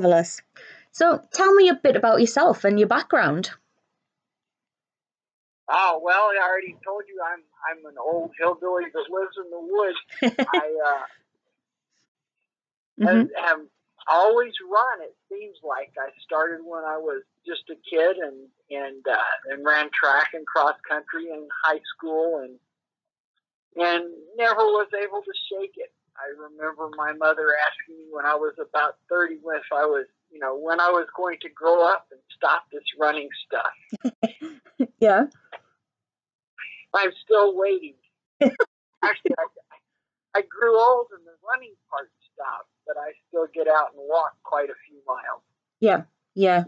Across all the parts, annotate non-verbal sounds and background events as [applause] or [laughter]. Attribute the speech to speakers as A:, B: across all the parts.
A: Marvelous. So tell me a bit about yourself and your background.
B: Oh well, I already told you I'm I'm an old hillbilly that lives in the woods. [laughs] I uh,
A: Mhm.
B: have, have always run. It seems like I started when I was just a kid and and uh, and ran track and cross country in high school and and never was able to shake it. I remember my mother asking me when I was about thirty if I was you know when I was going to grow up and stop this running stuff. [laughs]
A: Yeah.
B: I'm still waiting. [laughs] Actually, I, I grew old and the running part stopped, but I still get out and walk quite a few miles.
A: Yeah. Yeah.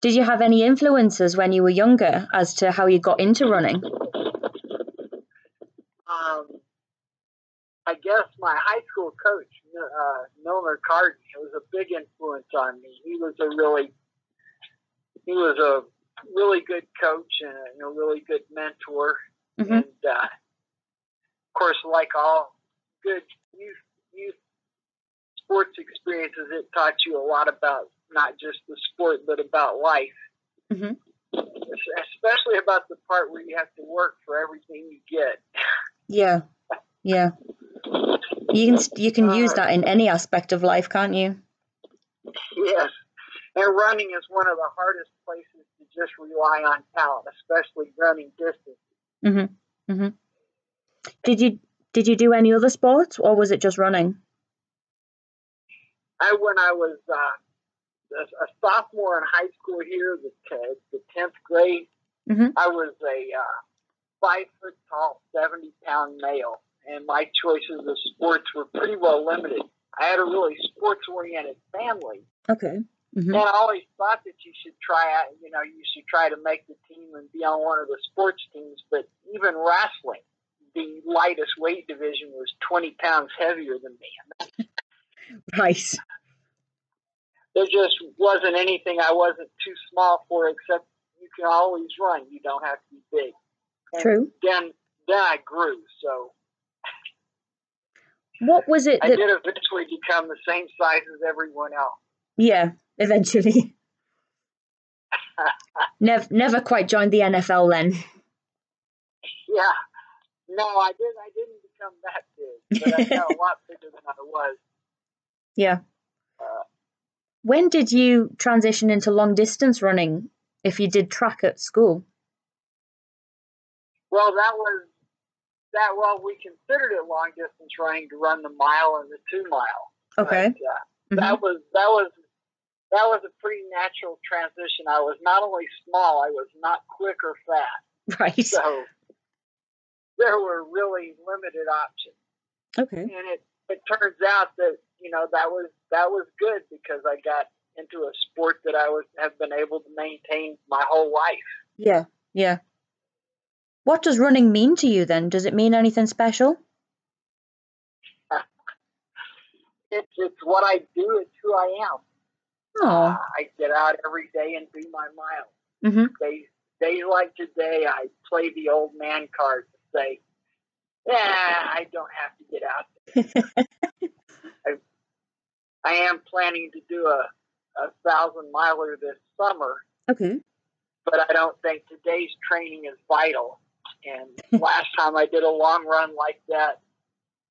A: Did you have any influences when you were younger as to how you got into running?
B: Um, I guess my high school coach, uh, Milner Carden, was a big influence on me. He was a really, he was a really good coach and a, and a really good mentor.
A: Mhm.
B: And uh, of course, like all good youth youth sports experiences, it taught you a lot about not just the sport but about life.
A: Mhm.
B: Especially about the part where you have to work for everything you get.
A: Yeah. Yeah. You can you can use that in any aspect of life, can't you?
B: Yes. And running is one of the hardest places to just rely on talent, especially running distance.
A: Mhm. Mhm. Did you did you do any other sports or was it just running?
B: I, when I was uh, a, a sophomore in high school here, the the tenth grade,
A: Mhm.
B: I was a uh, five foot tall, seventy pound male, and my choices of sports were pretty well limited. I had a really sports oriented family,
A: Okay.
B: and
A: Mhm.
B: I always thought that you should try out, you know, you should try to make the team and be on one of the sports teams. But even wrestling, the lightest weight division was 20 pounds heavier than me. [laughs]
A: Right.
B: There just wasn't anything I wasn't too small for, except you can always run. You don't have to be big. And
A: True.
B: Then, then I grew, so
A: What was it
B: I did eventually become the same size as everyone else.
A: Yeah, eventually. [laughs] never never quite joined the NFL then.
B: Yeah. No, I did. I didn't become that big, but I got a lot bigger than I was. [laughs]
A: Yeah.
B: Uh,
A: When did you transition into long distance running if you did track at school?
B: Well, that was that. Well, we considered it long distance running to run the mile and the two mile.
A: Okay.
B: But, uh,
A: Mhm.
B: That was that was that was a pretty natural transition. I was not only small, I was not quick or fast,
A: Right.
B: so there were really limited options.
A: Okay.
B: And it it turns out that you know that was that was good because I got into a sport that I was have been able to maintain my whole life.
A: Yeah. Yeah. What does running mean to you then? Does it mean anything special? [laughs]
B: It's it's what I do. It's who I am.
A: Oh.
B: Uh, I get out every day and do my mile.
A: Mhm.
B: Days days like today, I play the old man card to say, "Yeah, I don't have to get out." [laughs] I am planning to do a a thousand miler this summer,
A: okay.
B: but I don't think today's training is vital. And last time I did a long run like that,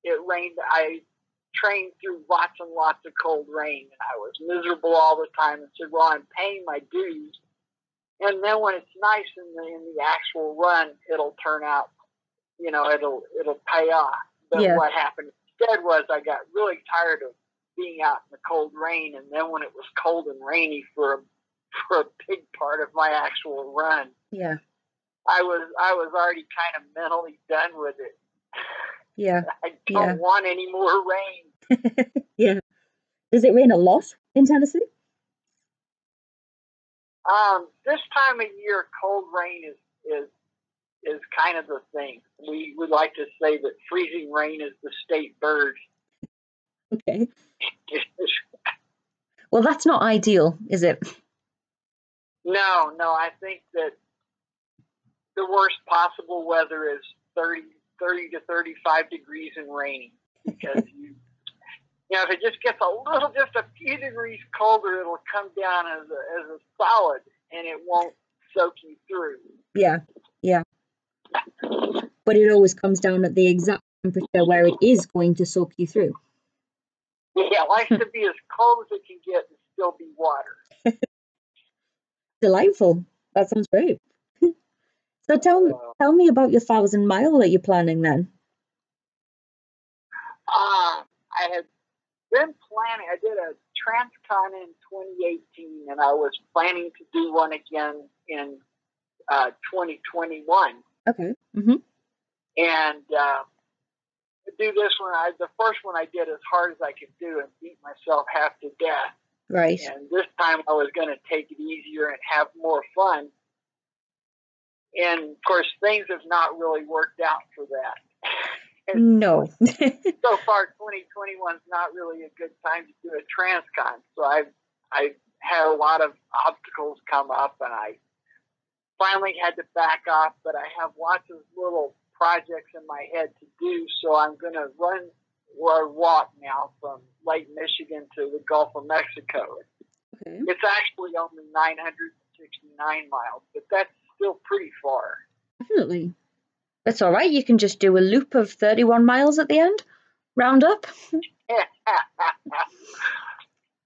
B: it rained. I trained through lots and lots of cold rain, and I was miserable all the time. And said, "Well, I'm paying my dues." And then when it's nice in the in the actual run, it'll turn out, you know, it'll it'll pay off. But
A: Yeah.
B: what happened instead was I got really tired of being out in the cold rain, and then when it was cold and rainy for a for a big part of my actual run,
A: Yeah.
B: I was I was already kind of mentally done with it.
A: Yeah.
B: I don't
A: Yeah.
B: want any more rain. [laughs]
A: yeah. Does it rain a lot in Tennessee?
B: Um, this time of year, cold rain is is is kind of the thing. We would like to say that freezing rain is the state bird.
A: Okay. [laughs] Well, that's not ideal, is it?
B: no, no, I think that the worst possible weather is 30, 30 to 35 degrees and rainy because you [laughs] you know, if it just gets a little, just a few degrees colder, it'll come down as a, as a solid and it won't soak you through.
A: Yeah, yeah. But it always comes down at the exact temperature where it is going to soak you through.
B: Yeah, it likes to be as cold as it can get and still be water. [laughs]
A: Delightful. That sounds great. So tell me, tell me about your thousand mile that you're planning then.
B: Uh, I had been planning, I did a Transcon in 2018, and I was planning to do one again in uh, 2021.
A: Okay. hmm
B: And uh, do this one, I, the first one I did as hard as I could do and beat myself half to death.
A: Right.
B: And this time I was going to take it easier and have more fun. And of course, things have not really worked out for that.
A: No. [laughs]
B: so far 2021 is not really a good time to do a transcon. So I've I've had a lot of obstacles come up, and I finally had to back off. But I have lots of little projects in my head to do, so I'm going to run or walk now from Lake Michigan to the Gulf of Mexico.
A: okay.
B: It's actually only 969 miles, but that's still pretty far.
A: Definitely. That's all right. You can just do a loop of 31 miles at the end. Round up. [laughs]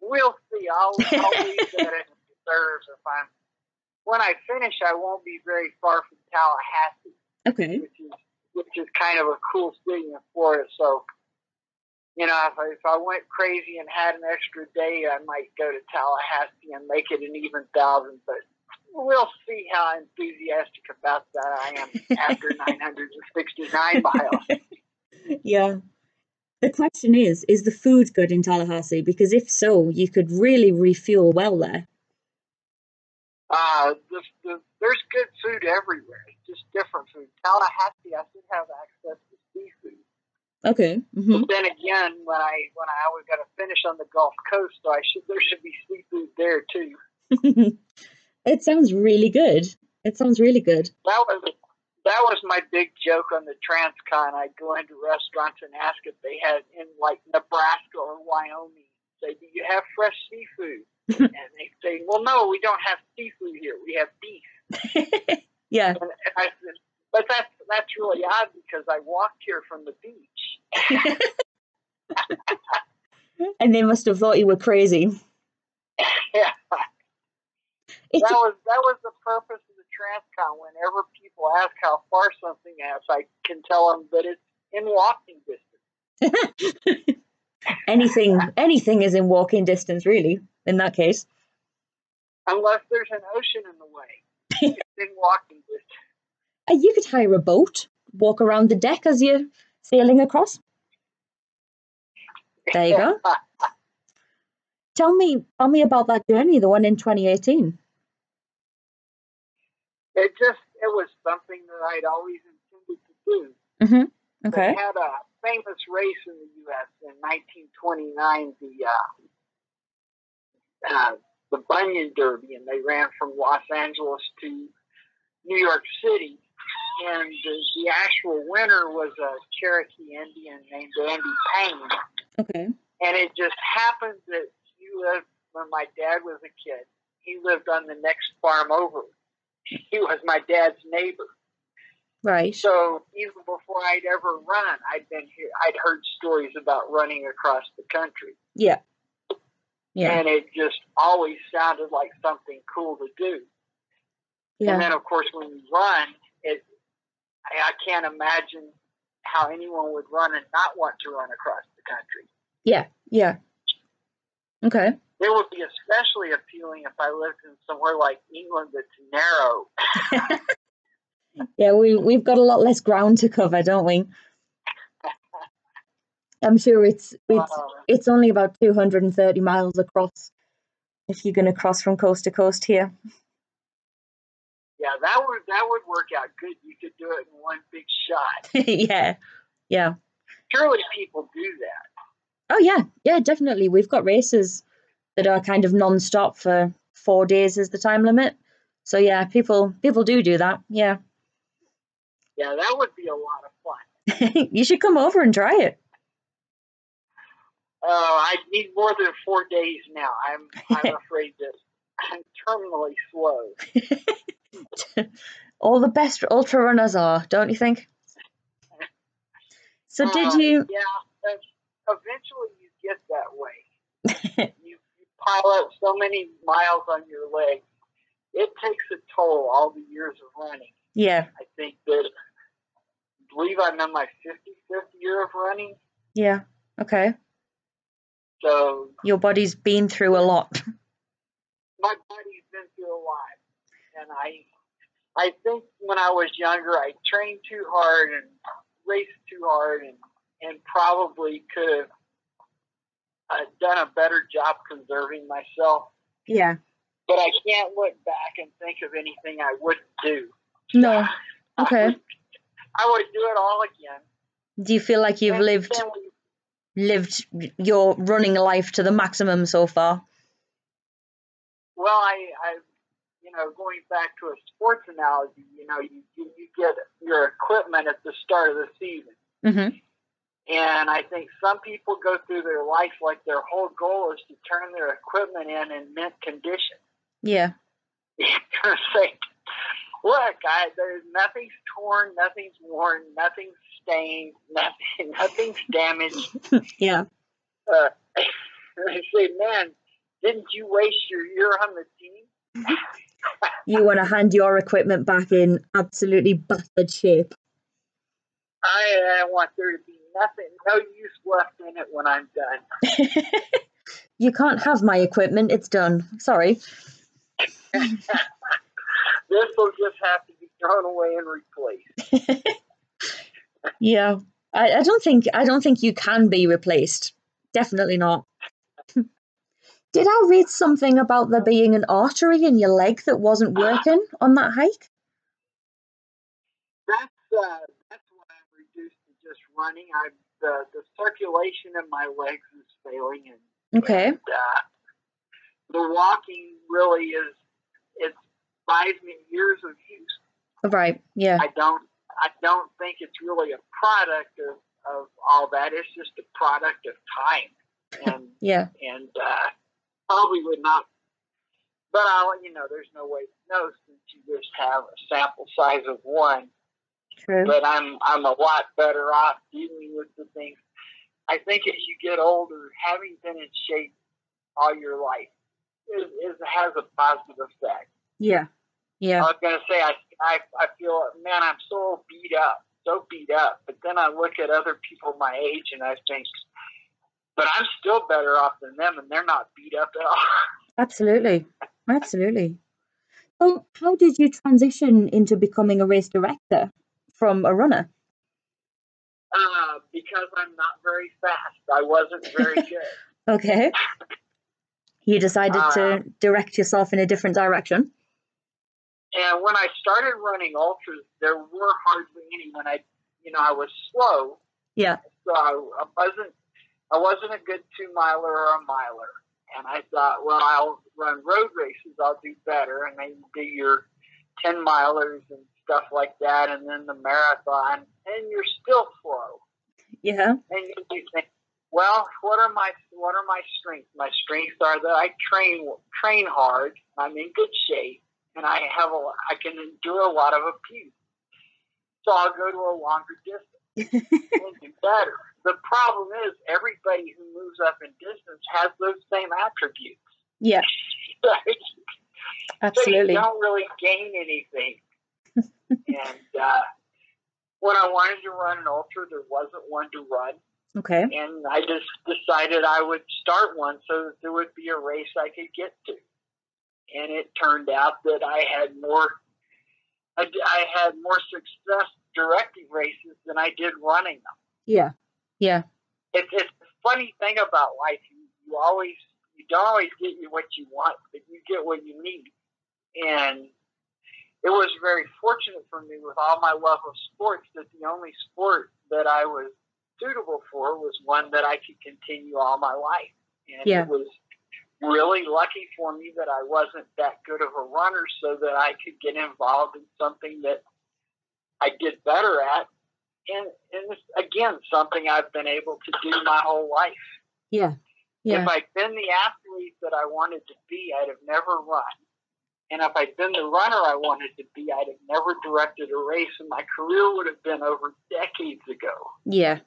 B: we'll see. I'll, I'll leave that in reserves if I'm. When I finish, I won't be very far from Tallahassee,
A: Okay.
B: which is which is kind of a cool city in Florida. So, you know, if I, if I went crazy and had an extra day, I might go to Tallahassee and make it an even thousand. But we'll see how enthusiastic about that I am after [laughs] 969 miles.
A: Yeah. The question is, is the food good in Tallahassee? Because if so, you could really refuel well there.
B: Uh, the, the, there's good food everywhere. It's just different food. Tallahassee, I should have access to seafood.
A: Okay. hmm
B: But then again, when I when I always got to finish on the Gulf Coast, so I should there should be seafood there too. [laughs]
A: it sounds really good. It sounds really good.
B: That was that was my big joke on the Transcon. I'd go into restaurants and ask if they had in like Nebraska or Wyoming. Say, do you have fresh seafood? [laughs] and they say, well, no, we don't have seafood here. We have beef. [laughs]
A: yeah.
B: And I said, but that's that's really odd because I walked here from the beach. [laughs]
A: And they must have thought you were crazy.
B: yeah,
A: It's,
B: that was that was the purpose of the Transcon. Whenever people ask how far something is, I can tell them that it's in walking distance. [laughs]
A: anything anything is in walking distance, really, in that case.
B: Unless there's an ocean in the way, it's in walking distance. [laughs]
A: Uh, You could hire a boat, walk around the deck as you're sailing across. There you go. [laughs] Tell me tell me about that journey, the one in 2018.
B: It just it was something that I'd always intended to do.
A: Mm-hmm. Okay.
B: They had a famous race in the U.S. in 1929, the uh, uh, the Bunion Derby, and they ran from Los Angeles to New York City. And the, the actual winner was a Cherokee Indian named Andy Payne.
A: Okay.
B: And it just happened that he lived when my dad was a kid. He lived on the next farm over. He was my dad's neighbor.
A: Right.
B: So even before I'd ever run, I'd been here. I'd heard stories about running across the country,
A: Yeah. Yeah.
B: and it just always sounded like something cool to do.
A: Yeah.
B: And then, of course, when you run, it I, I can't imagine how anyone would run and not want to run across the country.
A: Yeah. Yeah. Okay.
B: It would be especially appealing if I lived in somewhere like England that's narrow.
A: Yeah, we we've got a lot less ground to cover, don't we? I'm sure it's it's
B: Uh,
A: it's only about 230 miles across if you're going to cross from coast to coast here.
B: yeah, that would that would work out good. You could do it in one big shot. [laughs]
A: yeah. Yeah.
B: Surely people do that.
A: Oh yeah. Yeah, definitely. We've got races that are kind of non-stop for 4 days is the time limit. So yeah, people people do do that. Yeah.
B: Yeah, that would be a lot of fun. [laughs]
A: you should come over and try it.
B: Oh, I need more than four days now. I'm I'm [laughs] afraid that I'm terminally slow. [laughs]
A: All the best ultra runners are, don't you think? So did
B: Uh,
A: you?
B: Yeah, eventually you get that way. Pile up so many miles on your legs. It takes a toll all the years of running.
A: Yeah,
B: I think that I believe I'm in my 55th year of running.
A: yeah. Okay.
B: So
A: Your body's been through a lot. [laughs]
B: my body's been through a lot, and I, I think when I was younger, I trained too hard and raced too hard, and and probably could have uh, done a better job conserving myself.
A: Yeah.
B: But I can't look back and think of anything I wouldn't do.
A: No.
B: I
A: Okay.
B: would, I would do it all again.
A: Do you feel like you've
B: And
A: lived
B: we-
A: lived your running life to the maximum so far?
B: Well, I, I, you know, going back to a sports analogy, you know, you, you, you get your equipment at the start of the season.
A: Mm-hmm.
B: And I think some people go through their life like their whole goal is to turn their equipment in in mint condition.
A: Yeah. [laughs]
B: You're look, I, there's nothing's torn, nothing's worn, nothing's stained, [laughs] nothing, nothing's damaged. [laughs]
A: Yeah.
B: Uh, I say, man, didn't you waste your year on the team?
A: You want to hand your equipment back in absolutely battered shape.
B: I, I want there to be nothing, no use left in it when I'm done. [laughs]
A: You can't have my equipment. It's done. Sorry. [laughs]
B: This will just have to be thrown away and replaced. [laughs]
A: Yeah. I, I don't think I don't think you can be replaced. Definitely not. Did I read something about there being an artery in your leg that wasn't working on that hike?
B: That's uh, that's why I'm reduced to just running. I the the circulation in my legs is failing, and
A: Okay.
B: and, uh, the walking really is it's buys me years of use.
A: Right. Yeah.
B: I don't I don't think it's really a product of, of all that. It's just a product of time, [laughs] and
A: Yeah.
B: and uh, probably would not. But I'll you know there's no way to know since you just have a sample size of one.
A: True.
B: but I'm I'm a lot better off dealing with the things. I think as you get older, having been in shape all your life is, is has a positive effect.
A: Yeah. Yeah.
B: I was gonna say I, I I feel man I'm so beat up, so beat up. But then I look at other people my age and I think, but I'm still better off than them, and they're not beat up at all. [laughs]
A: Absolutely. Absolutely. So, how did you transition into becoming a race director from a runner?
B: Uh, because I'm not very fast. I wasn't very [laughs] good.
A: Okay. You decided
B: Uh,
A: to direct yourself in a different direction.
B: And when I started running ultras, there were hardly any. When I, you know, I was slow,
A: Yeah.
B: so I, I wasn't, I wasn't a good two miler or a miler. And I thought, well, I'll run road races. I'll do better, and then do your ten milers and stuff like that, and then the marathon, and you're still slow.
A: Yeah.
B: And you, think, well, what are my what are my strengths? My strengths are that I train train hard. I'm in good shape, and I have a I can endure a lot of abuse. So I'll go to a longer distance and do better. The problem is everybody who moves up in distance has those same attributes.
A: Yeah. [laughs]
B: So
A: Absolutely.
B: you don't really gain anything. And uh, when I wanted to run an ultra, there wasn't one to run
A: Okay.
B: and I just decided I would start one so that there would be a race I could get to. And it turned out that I had more, I, I had more success directing races than I did running them.
A: Yeah. Yeah.
B: It's, it's a funny thing about life. You, you always, you don't always get you what you want, but you get what you need. And it was very fortunate for me with all my love of sports that the only sport that I was suitable for was one that I could continue all my life. And
A: Yeah.
B: it was really lucky for me that I wasn't that good of a runner so that I could get involved in something that I did better at. And, and it's, again, something I've been able to do my whole life.
A: Yeah. Yeah.
B: If I'd been the athlete that I wanted to be, I'd have never run. And if I'd been the runner I wanted to be, I'd have never directed a race, and my career would have been over decades ago.
A: Yeah.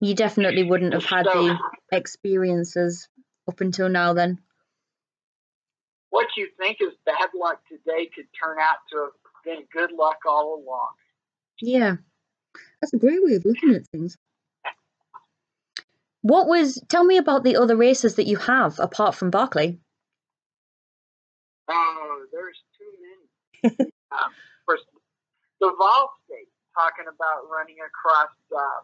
A: You definitely wouldn't have had
B: So-
A: the experiences up until now then.
B: What you think is bad luck today could turn out to have been good luck all along.
A: Yeah. That's a great way of looking at things. What was tell me about the other races that you have apart from Barkley?
B: Oh, there's too many. um, first, the Vol State talking about running across uh,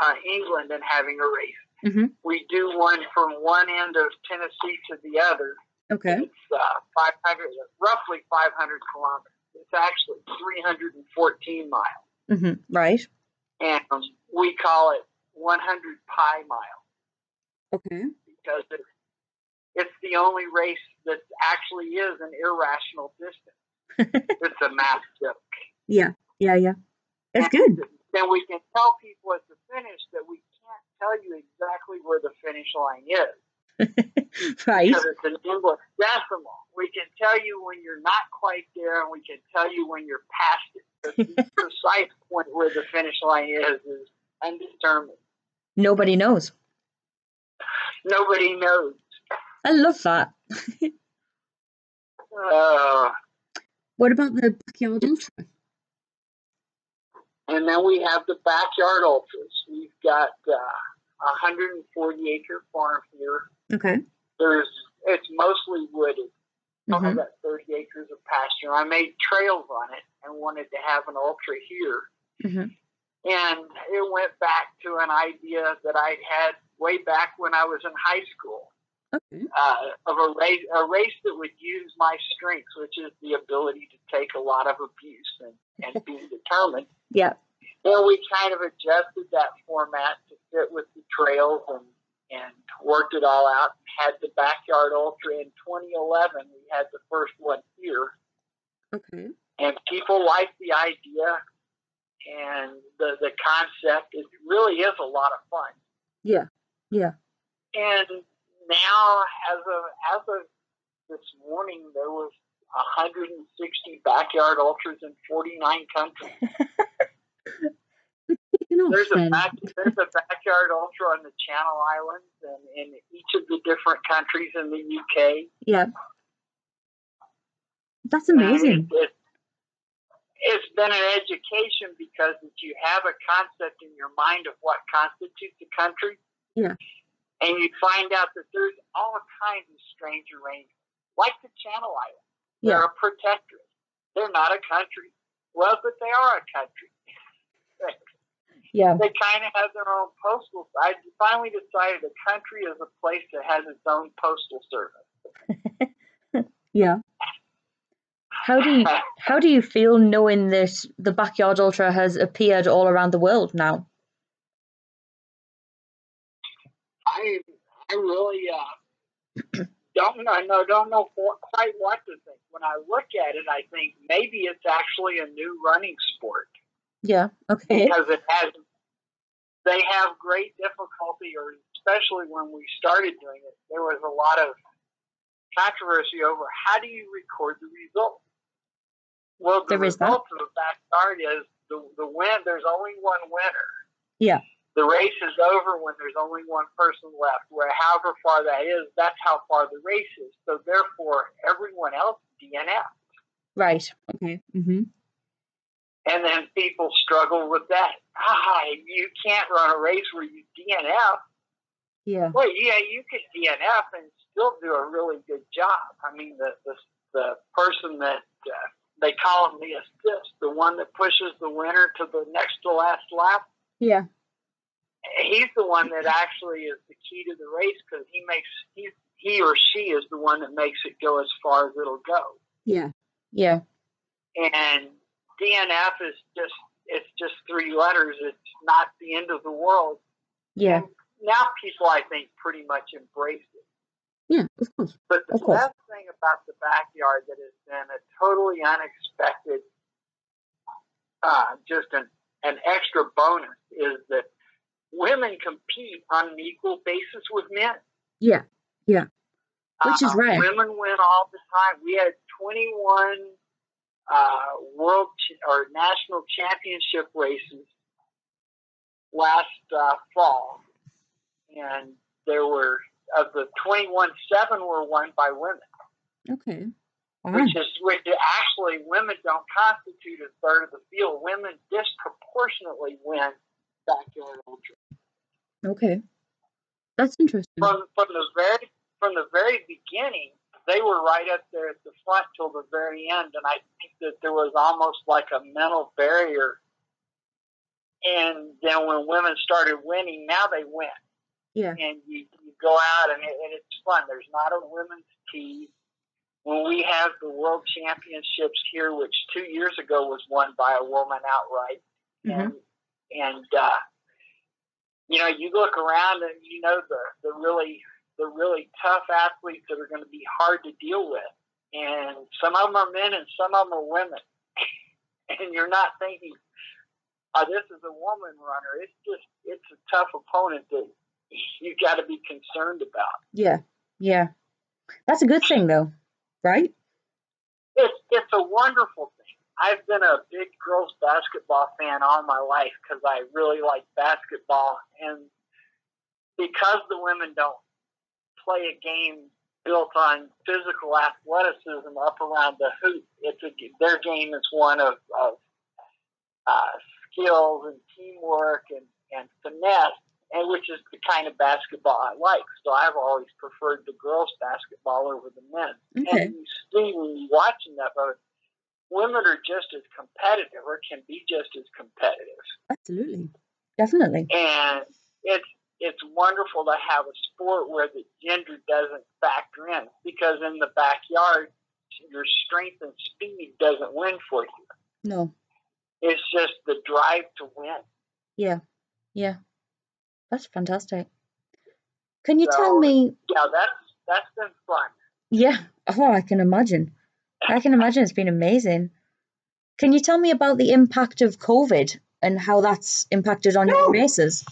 B: uh, England and having a race.
A: Mhm.
B: We do one from one end of Tennessee to the other.
A: Okay.
B: It's uh, 500, roughly 500 kilometers. It's actually 314 miles,
A: hmm Right.
B: and we call it 100 pi mile
A: Okay.
B: because it's it's the only race that actually is an irrational distance. [laughs] it's a math joke.
A: Yeah. Yeah. Yeah. It's good.
B: Then we can tell people at the finish that we can't tell you exactly where the finish line is [laughs]
A: right.
B: because it's an English decimal. We can tell you when you're not quite there, and we can tell you when you're past it. The [laughs] precise point where the finish line is is undetermined.
A: Nobody knows.
B: Nobody knows.
A: I love that.
B: Uh,
A: What about the backyard ultra?
B: And then we have the backyard ultras. We've got uh, a 140 acre farm here.
A: Okay.
B: There's it's mostly wooded. Some
A: hmm
B: of that 30 acres of pasture. I made trails on it and wanted to have an ultra here.
A: hmm
B: And it went back to an idea that I'd had way back when I was in high school
A: Okay.
B: uh, of a race, a race that would use my strengths, which is the ability to take a lot of abuse and, and be [laughs] determined.
A: Yeah.
B: Well, we kind of adjusted that format to fit with the trails and, and worked it all out. Had the backyard ultra in 2011. We had the first one here,
A: Okay.
B: and people liked the idea and the the concept. It really is a lot of fun.
A: Yeah. Yeah.
B: And now, as of as of this morning, there was 160 backyard ultras in 49 countries. [laughs] There's a back, there's a backyard ultra on the Channel Islands and in each of the different countries in the UK.
A: Yeah. That's amazing.
B: It, it's been an education because if you have a concept in your mind of what constitutes a country,
A: Yeah.
B: And you find out that there's all kinds of strange arrangements, like the Channel Islands. They're a protectorate. They're not a country. Well, but they are a country. [laughs]
A: Yeah.
B: they kind of have their own postal. I finally decided a country is a place that has its own postal service. [laughs]
A: Yeah. How do you [laughs] how do you feel knowing that the backyard ultra has appeared all around the world now?
B: I I really uh, don't know. No, don't know for, quite what to think. When I look at it, I think maybe it's actually a new running sport
A: Yeah. Okay.
B: because it has. They have great difficulty, or especially when we started doing it, there was a lot of controversy over how do you record the result. Well, the
A: There
B: result of the start is the the win. There's only one winner.
A: Yeah.
B: The race is over when there's only one person left. Where however far that is, that's how far the race is. So therefore, everyone else DNF.
A: Right. Okay. Mm-hmm.
B: And then people struggle with that. Ah, you can't run a race where you DNF.
A: Yeah.
B: Well, yeah, you could DNF and still do a really good job. I mean, the the, the person that uh, they call him the assist, the one that pushes the winner to the next to last lap,
A: Yeah.
B: He's the one that actually is the key to the race because he makes he he or she is the one that makes it go as far as it'll go.
A: Yeah. Yeah.
B: And DNF is just it's just three letters. It's not the end of the world.
A: Yeah.
B: And now people, I think, pretty much embrace it.
A: Yeah. Of course.
B: But the
A: Of course.
B: best thing about the backyard that has been a totally unexpected, uh, just an, an extra bonus is that women compete on an equal basis with men.
A: Yeah, yeah, which is right.
B: Women win all the time. We had 21 uh, world ch- or national championship races last uh, fall, and there were of the 21, seven were won by women,
A: Okay. Wow.
B: which is which actually women don't constitute a third of the field. Women disproportionately win backyard ultra.
A: Okay. That's interesting.
B: from from the very from the very beginning, they were right up there at the front till the very end, and I think that there was almost like a mental barrier. And then when women started winning, now they win,
A: Yeah.
B: and you, you go out and, it, and it's fun. There's not a women's team. When we have the world championships here, which two years ago was won by a woman outright,
A: hmm
B: and and uh, you know you look around and you know the the really the really tough athletes that are going to be hard to deal with, and some of them are men and some of them are women, [laughs] and you're not thinking, oh, this is a woman runner. It's just it's a tough opponent that [laughs] you got to be concerned about.
A: Yeah. Yeah. That's a good thing, though, right?
B: It's it's a wonderful thing. I've been a big girls basketball fan all my life because I really like basketball, and because the women don't play a game built on physical athleticism up around the hoop, it's a, their game is one of, of uh, skills and teamwork and, and finesse, and which is the kind of basketball I like. So I've always preferred the girls basketball over the men.
A: Okay.
B: And you see when you watching that, but women are just as competitive or can be just as competitive.
A: Absolutely. Definitely.
B: And it's it's wonderful to have a sport where the gender doesn't factor in because in the backyard your strength and speed doesn't win for you.
A: No.
B: It's just the drive to win.
A: Yeah. Yeah. That's fantastic. Can you
B: So-
A: tell me?
B: Yeah, that's that's been fun.
A: Yeah. Oh, I can imagine. I can imagine it's been amazing. Can you tell me about the impact of COVID and how that's impacted on your races?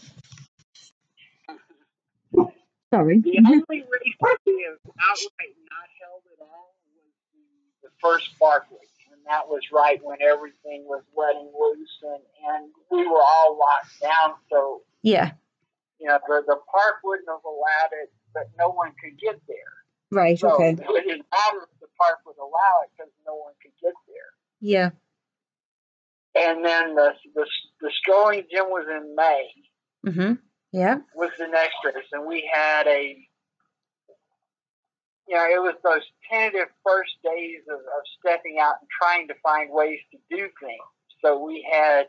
A: Sorry.
B: The only mm-hmm. race that we have outright not held at all was the, the first Barkley, and that was right when everything was letting loose, and, and we were all locked down. So
A: Yeah.
B: you know the the park wouldn't have allowed it, but no one could get there.
A: Right.
B: So
A: Okay.
B: it didn't matter if the park would allow it because no one could get there.
A: Yeah.
B: And then the the the Strolling Jim was in May.
A: Mhm. Yeah.
B: was the next race, and we had a, you know, it was those tentative first days of, of stepping out and trying to find ways to do things. So we had,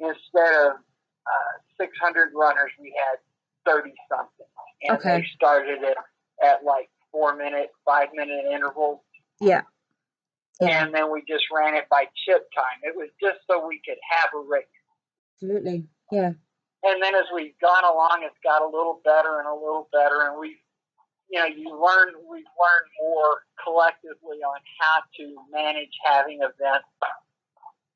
B: instead of uh, 600 runners, we had 30 something. And
A: Okay.
B: they started it at like four minute, five minute intervals.
A: Yeah. Yeah.
B: And then we just ran it by chip time. It was just so we could have a race.
A: Absolutely. Yeah.
B: and then as we've gone along, it's got a little better and a little better, and we, you know, you learn, we've learned more collectively on how to manage having events.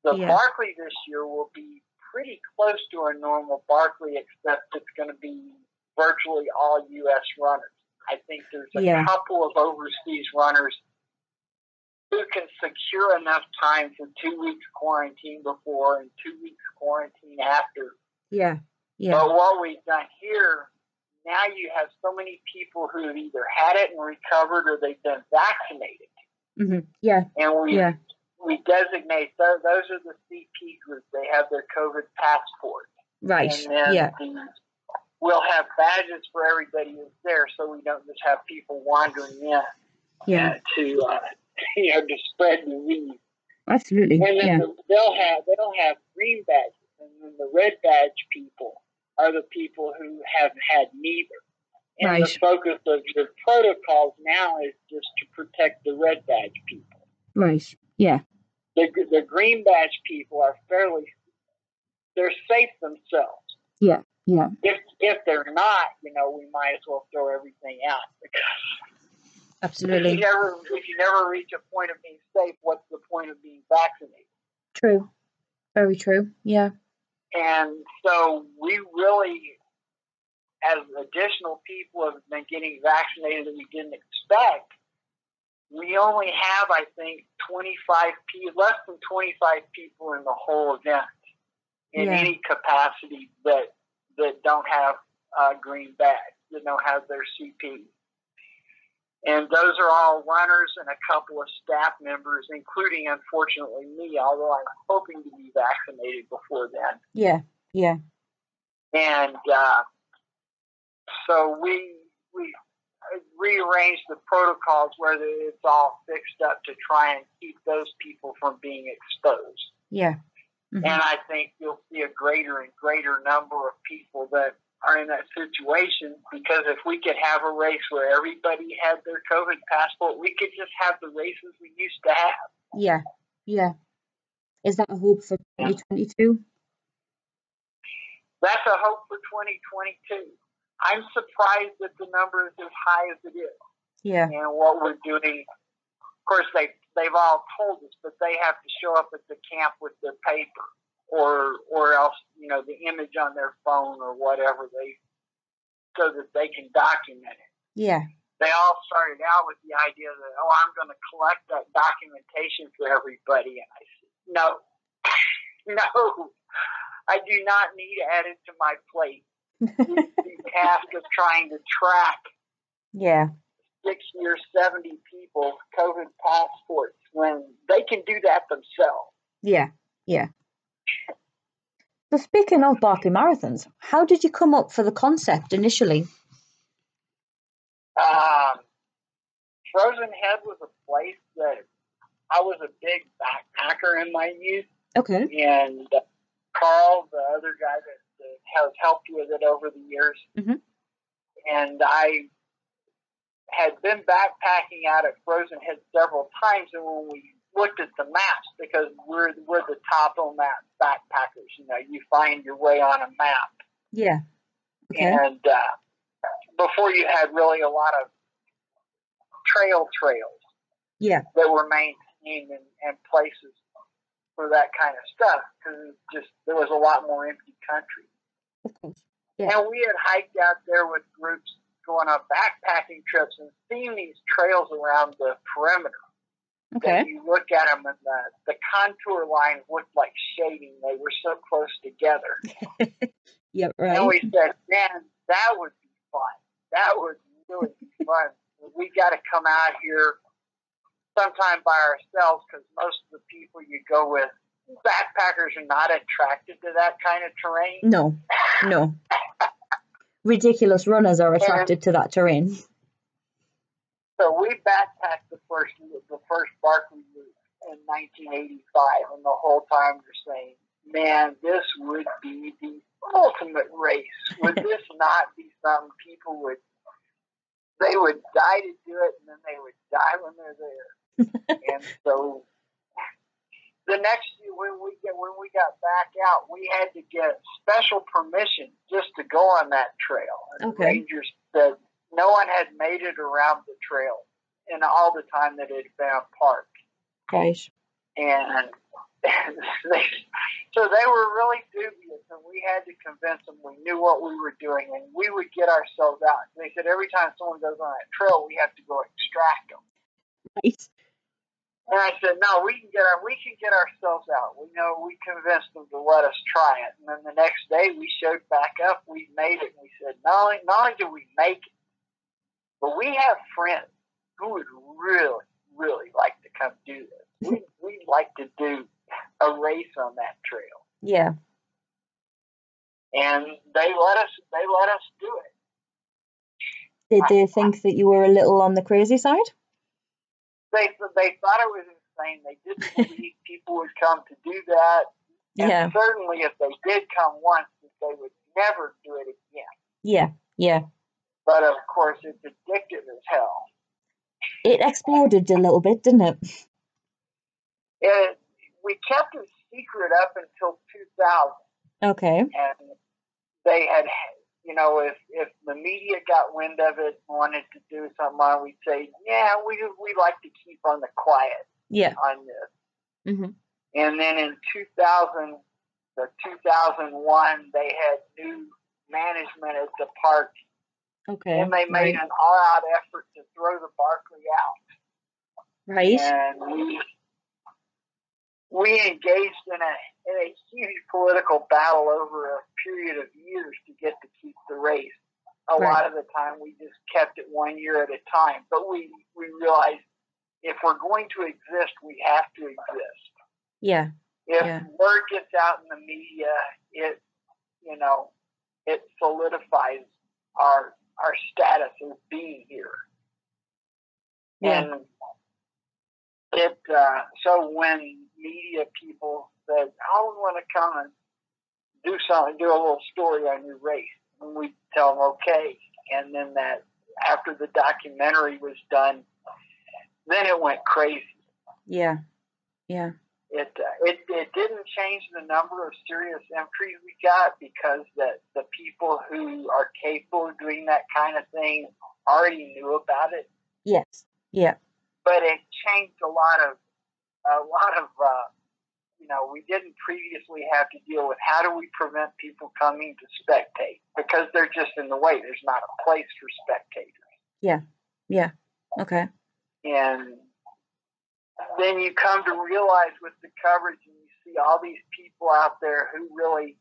B: The
A: Yeah.
B: Barkley this year will be pretty close to a normal Barkley, except it's going to be virtually all U.S. runners. I think there's a
A: Yeah.
B: couple of overseas runners who can secure enough time for two weeks quarantine before and two weeks quarantine after
A: Yeah. Yeah.
B: but what we've done here, now you have so many people who have either had it and recovered or they've been vaccinated.
A: Mhm. Yeah.
B: And we
A: Yeah.
B: we designate those, those are the CP group. They have their COVID passport.
A: Right.
B: And then
A: Yeah.
B: the, we'll have badges for everybody who's there so we don't just have people wandering in
A: Yeah.
B: uh, to, uh, you know, to spread disease.
A: Absolutely.
B: And then
A: Yeah.
B: the, they'll have they'll have green badges, and then the red badge people are the people who have had neither. And
A: Right.
B: the focus of the protocols now is just to protect the red badge people.
A: Right. Yeah.
B: The the green badge people are fairly they're safe themselves.
A: Yeah. Yeah.
B: If if they're not, you know, we might as well throw everything out because if you
A: Absolutely.
B: never if you never reach a point of being safe, what's the point of being vaccinated?
A: True. Very true. Yeah.
B: And so we really as additional people have been getting vaccinated that we didn't expect, we only have, I think, 25 people, less than 25 people in the whole event in
A: Yeah.
B: any capacity that that don't have uh, green badge, that don't have their CP. And those are all runners and a couple of staff members, including, unfortunately, me, although I'm hoping to be vaccinated before then.
A: Yeah. Yeah.
B: And uh, so we we rearranged the protocols where it's all fixed up to try and keep those people from being exposed.
A: Yeah. Mhm.
B: And I think you'll see a greater and greater number of people that are in that situation because if we could have a race where everybody had their COVID passport, we could just have the races we used to have.
A: Yeah. Yeah. Is that a hope for 2022?
B: That's a hope for 2022. I'm surprised that the number is as high as it is.
A: Yeah.
B: and what we're doing. Of course, they they've all told us, but they have to show up at the camp with their paper, or or else you know the image on their phone or whatever they, so that they can document it.
A: Yeah.
B: They all started out with the idea that oh, I'm going to collect that documentation for everybody, and I said no, [laughs] no, I do not need added to my plate [laughs] the, task of trying to track
A: Yeah.
B: 60 or 70 people COVID passports when they can do that themselves.
A: Yeah. Yeah. So speaking of Barkley Marathons, how did you come up for the concept initially?
B: Um, Frozen Head was a place that I was a big backpacker in my youth,
A: Okay.
B: and uh, Karl, the other guy that, that has helped with it over the years,
A: Mhm.
B: and I had been backpacking out at Frozen Head several times, and when we looked at the maps, because we're we're the topo map backpackers, you know, you find your way on a map,
A: Yeah. Okay.
B: and uh, before you had really a lot of trail trails
A: Yeah.
B: that were maintained and, and places for that kind of stuff because just there was a lot more empty country.
A: Of course. Yeah.
B: And we had hiked out there with groups going on backpacking trips and seeing these trails around the perimeter.
A: Okay.
B: That you look at them and the, the contour lines looked like shading. They were so close together.
A: Yeah.
B: And we
A: Right.
B: said, man, that would be fun. That would really be [laughs] fun. We got to come out here sometime by ourselves because most of the people you go with, backpackers are not attracted to that kind of terrain.
A: No. No. [laughs] Ridiculous runners are attracted to that terrain.
B: So we backpacked the first the first Barkley route in 1985, and the whole time we're saying, "Man, this would be the ultimate race. Would [laughs] this not be something people would? They would die to do it, and then they would die when they're there." [laughs] and so the next year when we get when we got back out, we had to get special permission just to go on that trail. And
A: Okay.
B: the rangers said no one had made it around the trail in all the time that it had been a park.
A: Right.
B: And they, so they were really dubious, and we had to convince them we knew what we were doing, and we would get ourselves out. They said every time someone goes on that trail, we have to go extract them.
A: Right.
B: And I said, no, we can get our we can get ourselves out. We know we convinced them to let us try it. And then the next day we showed back up, we made it, and we said, not only not only did we make it, but we have friends who would really, really like to come do this. We we'd like to do a race on that trail.
A: Yeah.
B: And they let us they let us do it.
A: Did they think that you were a little on the crazy side?
B: They they thought it was insane. They didn't [laughs] believe people would come to do that. And
A: Yeah.
B: certainly if they did come once, they would never do it again.
A: Yeah. Yeah.
B: But of course, it's addictive as hell.
A: It exploded a little bit, didn't it?
B: It, we kept it secret up until 2000,
A: Okay.
B: and they had, you know, if if the media got wind of it, wanted to do something on, we'd say, yeah, we we like to keep on the quiet
A: Yeah.
B: on this.
A: hmm
B: And then in 2000, the 2001, they had new management at the park,
A: Okay.
B: and they made
A: right.
B: an all-out effort to throw the Barkley out.
A: Right.
B: and we we engaged in a in a huge political battle over a period of years to get to keep the race. A
A: Right.
B: lot of the time, we just kept it one year at a time. But we we realized if we're going to exist, we have to exist.
A: Yeah.
B: If
A: Yeah.
B: word gets out in the media, it you know it solidifies our our status as being here.
A: Yeah.
B: And it uh, so when media people said, "I want to come and do something, do a little story on your race," and we tell them, "Okay," and then that after the documentary was done, then it went crazy.
A: Yeah. Yeah.
B: It uh, it it didn't change the number of serious entries we got because the the people who are capable of doing that kind of thing already knew about it.
A: Yes. Yeah.
B: but it changed a lot of a lot of uh, you know we didn't previously have to deal with how do we prevent people coming to spectate because they're just in the way there's not a place for spectators
A: Yeah. Yeah. Okay.
B: and then you come to realize with the coverage and you see all these people out there who really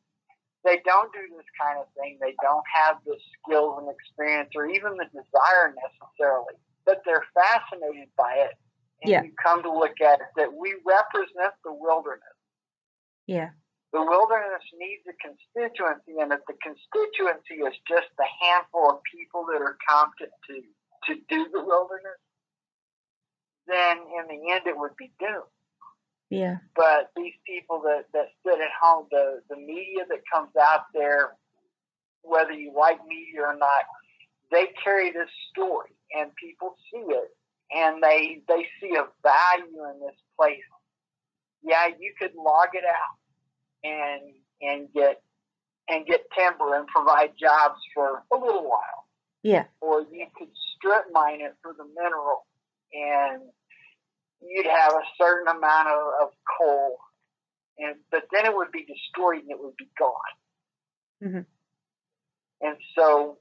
B: they don't do this kind of thing they don't have the skills and experience or even the desire necessarily but they're fascinated by it and
A: Yeah.
B: you come to look at it that we represent the wilderness
A: Yeah.
B: the wilderness needs a constituency and if the constituency is just a handful of people that are competent to to do the wilderness then in the end it would be doomed
A: Yeah.
B: but these people that, that sit at home, the, the media that comes out there, whether you like media or not, they carry this story and people see it and they they see a value in this place. Yeah, you could log it out and and get and get timber and provide jobs for a little while
A: Yeah.
B: or you could strip mine it for the mineral and you'd have a certain amount of, of coal and but then it would be destroyed and it would be gone
A: Mhm.
B: and so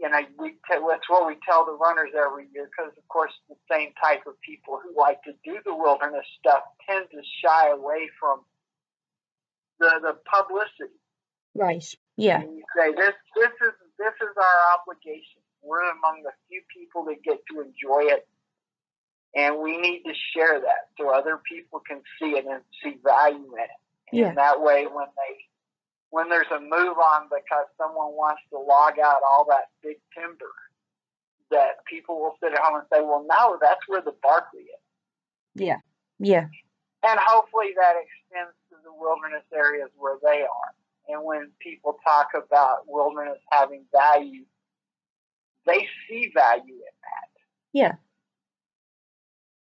B: you know we t- that's what we tell the runners every year because of course the same type of people who like to do the wilderness stuff tend to shy away from the the publicity
A: Right. Yeah.
B: and you say this this is this is our obligation. We're among the few people that get to enjoy it, and we need to share that so other people can see it and see value in it.
A: Yeah.
B: And that way, when they when there's a move on because someone wants to log out all that big timber, that people will sit at home and say, "Well, no, that's where the Barkley is."
A: Yeah. Yeah.
B: and hopefully that extends to the wilderness areas where they are. And when people talk about wilderness having value, they see value in that.
A: Yeah.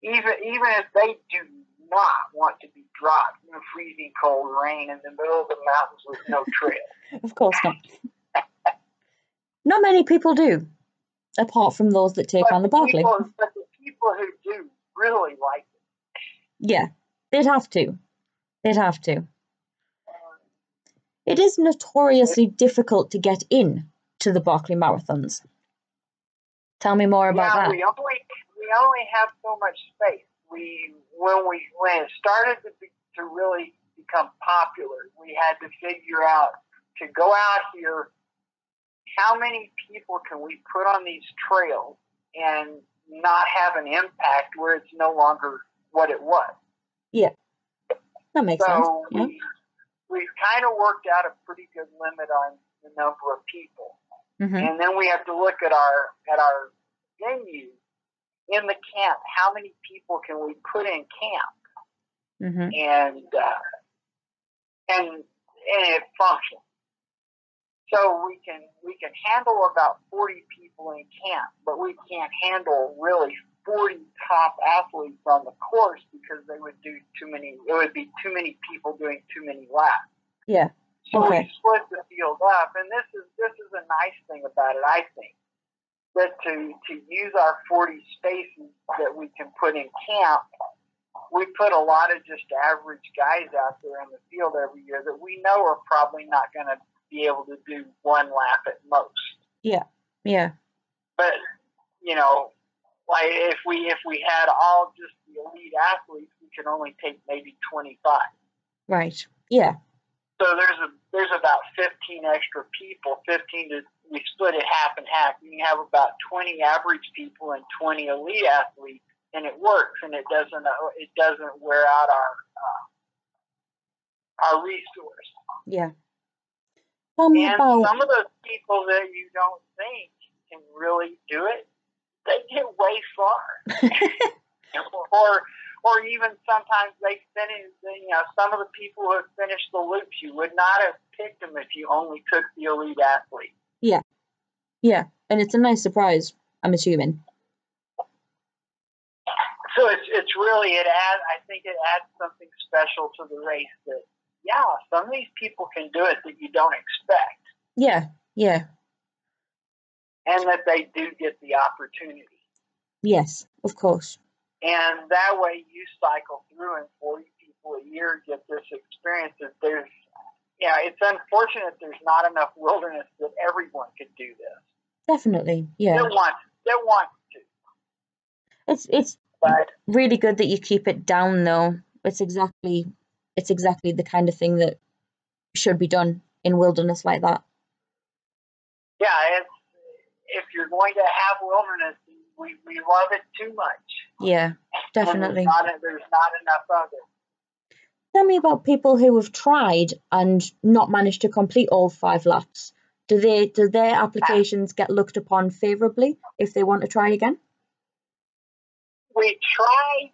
B: Even even if they do not want to be dropped in freezing cold rain in the middle of the mountains with no [laughs] trail.
A: Of course not. Not many people do, apart from those that take
B: but
A: on the Barkley.
B: People, but the people who do really like it.
A: Yeah, they'd have to. They'd have to. It is notoriously difficult to get in to the Barkley marathons. Tell me more about
B: yeah,
A: that.
B: we only we only have so much space. We when we when it started to be, to really become popular, we had to figure out to go out here. How many people can we put on these trails and not have an impact where it's no longer what it was?
A: Yeah, that makes sense.
B: So
A: Yeah.
B: we we've kind of worked out a pretty good limit on the number of people.
A: hmm
B: and then we have to look at our at our venue in the camp. How many people can we put in camp,
A: hmm
B: and uh, and and it functions. So we can we can handle about forty people in camp, but we can't handle really forty top athletes on the course because they would do too many. It would be too many people doing too many laps.
A: Yeah.
B: So
A: Okay.
B: we split the field up, and this is this is a nice thing about it, I think, that to to use our forty spaces that we can put in camp, we put a lot of just average guys out there in the field every year that we know are probably not going to be able to do one lap at most.
A: Yeah. Yeah.
B: But you know, like if we if we had all just the elite athletes, we could only take maybe twenty five.
A: Right. Yeah.
B: So there's a there's about fifteen extra people. Fifteen to we split it half and half. You have about twenty average people and twenty elite athletes, and it works. And it doesn't uh, it doesn't wear out our uh, our resource.
A: Yeah. Tell me
B: and
A: about
B: some of those people that you don't think can really do it, they get way far. [laughs] [laughs] or or even sometimes they finish. You know, some of the people who have finished the loops, you would not have picked them if you only took the elite athlete.
A: Yeah. Yeah. And it's a nice surprise, I'm assuming.
B: So it's it's really it adds. I think it adds something special to the race that yeah, some of these people can do it that you don't expect,
A: Yeah. Yeah.
B: and that they do get the opportunity.
A: Yes, of course.
B: And that way you cycle through and 40 people a year get this experience. That there's, yeah, it's unfortunate there's not enough wilderness that everyone could do this.
A: Definitely. Yeah.
B: They want, they want to,
A: It's it's
B: but
A: really good that you keep it down though. It's exactly it's exactly the kind of thing that should be done in wilderness like that.
B: yeah, it's, if you're going to have wilderness, we, we love it too much.
A: Yeah, definitely.
B: There's not, there's not enough of it.
A: Tell me about people who have tried and not managed to complete all five laps. Do they do their applications get looked upon favorably if they want to try again?
B: We try,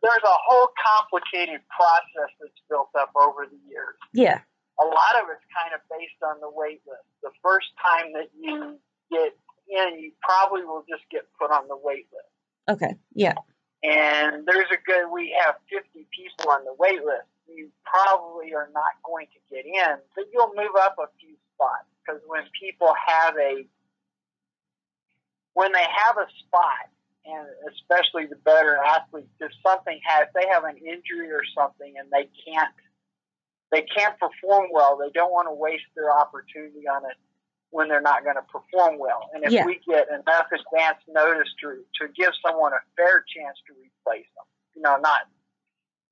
B: there's a whole complicated process that's built up over the years.
A: Yeah.
B: a lot of it's kind of based on the wait list. The first time that you get in, you probably will just get put on the wait list.
A: Okay. Yeah.
B: And there's a good, we have 50 people on the wait list. You probably are not going to get in, but you'll move up a few spots because when people have a, when they have a spot, and especially the better athletes, if something has, they have an injury or something and they can't they can't perform well. They don't want to waste their opportunity on it when they're not going to perform well. And if
A: Yeah.
B: we get enough advance notice to to give someone a fair chance to replace them, you know, not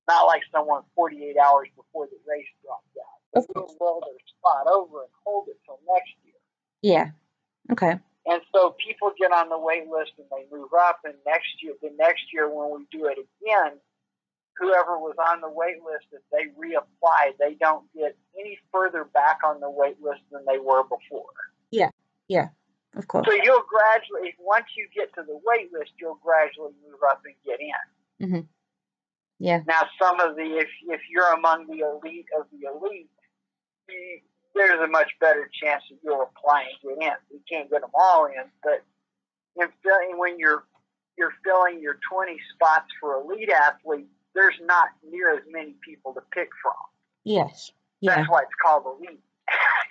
B: not like someone 48 hours before the race drops out.
A: Of
B: We'll
A: course.
B: roll their spot over and hold it till next year.
A: Yeah. Okay.
B: And so people get on the wait list and they move up. And next year, the next year when we do it again, whoever was on the wait list, if they reapply, they don't get any further back on the wait list than they were before.
A: Yeah, yeah, of course.
B: So you'll gradually, once you get to the wait list, you'll gradually move up and get in.
A: Mm-hmm. Yeah.
B: Now, some of the, if, if you're among the elite of the elite, you- there's a much better chance that you'll apply and get in. You can't get them all in, but in filling, when you're you're filling your 20 spots for elite athletes, there's not near as many people to pick from.
A: Yes. Yeah.
B: That's why it's called elite.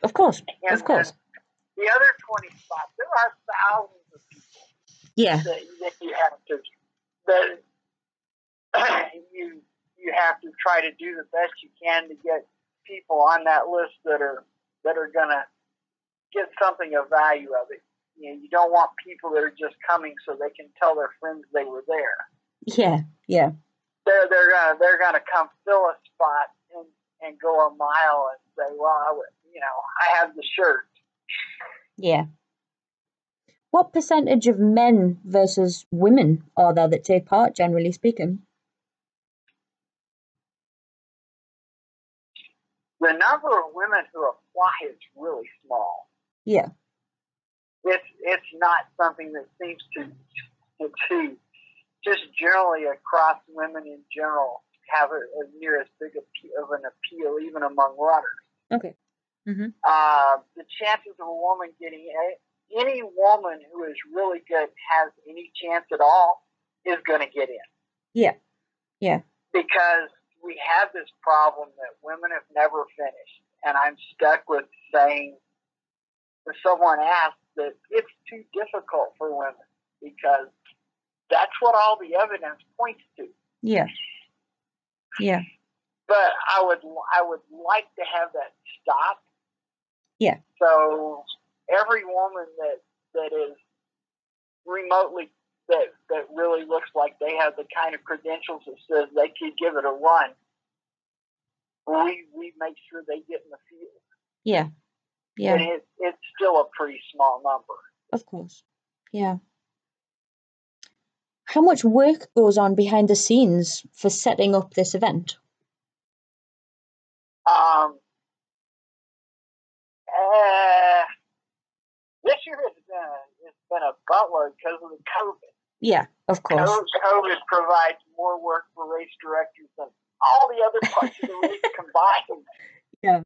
A: Of course. [laughs] Of course.
B: the other 20 spots, there are thousands of people
A: Yeah.
B: that, that you have to that [clears throat] you you have to try to do the best you can to get people on that list that are that are gonna get something of value out of it. You know, you don't want people that are just coming so they can tell their friends they were there.
A: Yeah. Yeah.
B: They're they're gonna they're gonna come fill a spot and, and go a mile and say, well, I would, you know, I have the shirt.
A: Yeah. What percentage of men versus women are there that take part, generally speaking?
B: The number of women who apply is really small.
A: Yeah.
B: it's it's not something that seems to to, to just generally across women in general have a, a near as big a, of an appeal even among runners.
A: Okay. Mm-hmm.
B: Uh, the chances of a woman getting a, any woman who is really good has any chance at all is going to get in.
A: Yeah. Yeah.
B: Because we have this problem that women have never finished, and I'm stuck with saying if someone asks that it's too difficult for women because that's what all the evidence points to.
A: Yeah. Yeah.
B: But I would I would like to have that stop
A: Yeah.
B: So every woman that that is remotely that that really looks like they have the kind of credentials that says they could give it a run, we we make sure they get in the field.
A: Yeah. Yeah.
B: And it, it's still a pretty small number.
A: Of course. Yeah. How much work goes on behind the scenes for setting up this event?
B: Um, uh, this year has been it's been a buttload because of the COVID.
A: Yeah, of course.
B: COVID provides more work for race directors than all the other parts of the race [laughs] combined.
A: Yeah.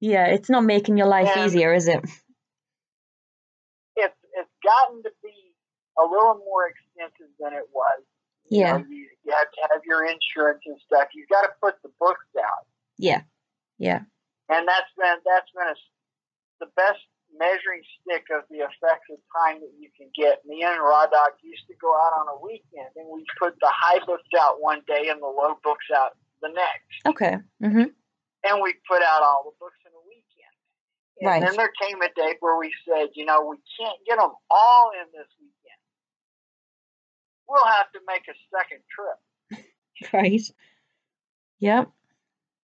A: Yeah, it's not making your life
B: And-
A: easier, is it?
B: It's it's gotten to be a little more expensive than it was. You
A: Yeah.
B: know, you, you have to have your insurance and stuff. You've got to put the books out.
A: Yeah. Yeah.
B: and that's been that's been a, the best measuring stick of the effects of time that you can get. Me and Raw Dog used to go out on a weekend, and we put the high books out one day and the low books out the next,
A: Okay. Mm-hmm.
B: and we put out all the books in a weekend. Right. And
A: Right.
B: then there came a day where we said, you know, we can't get them all in this weekend. We'll have to make a second trip.
A: Right. Yep.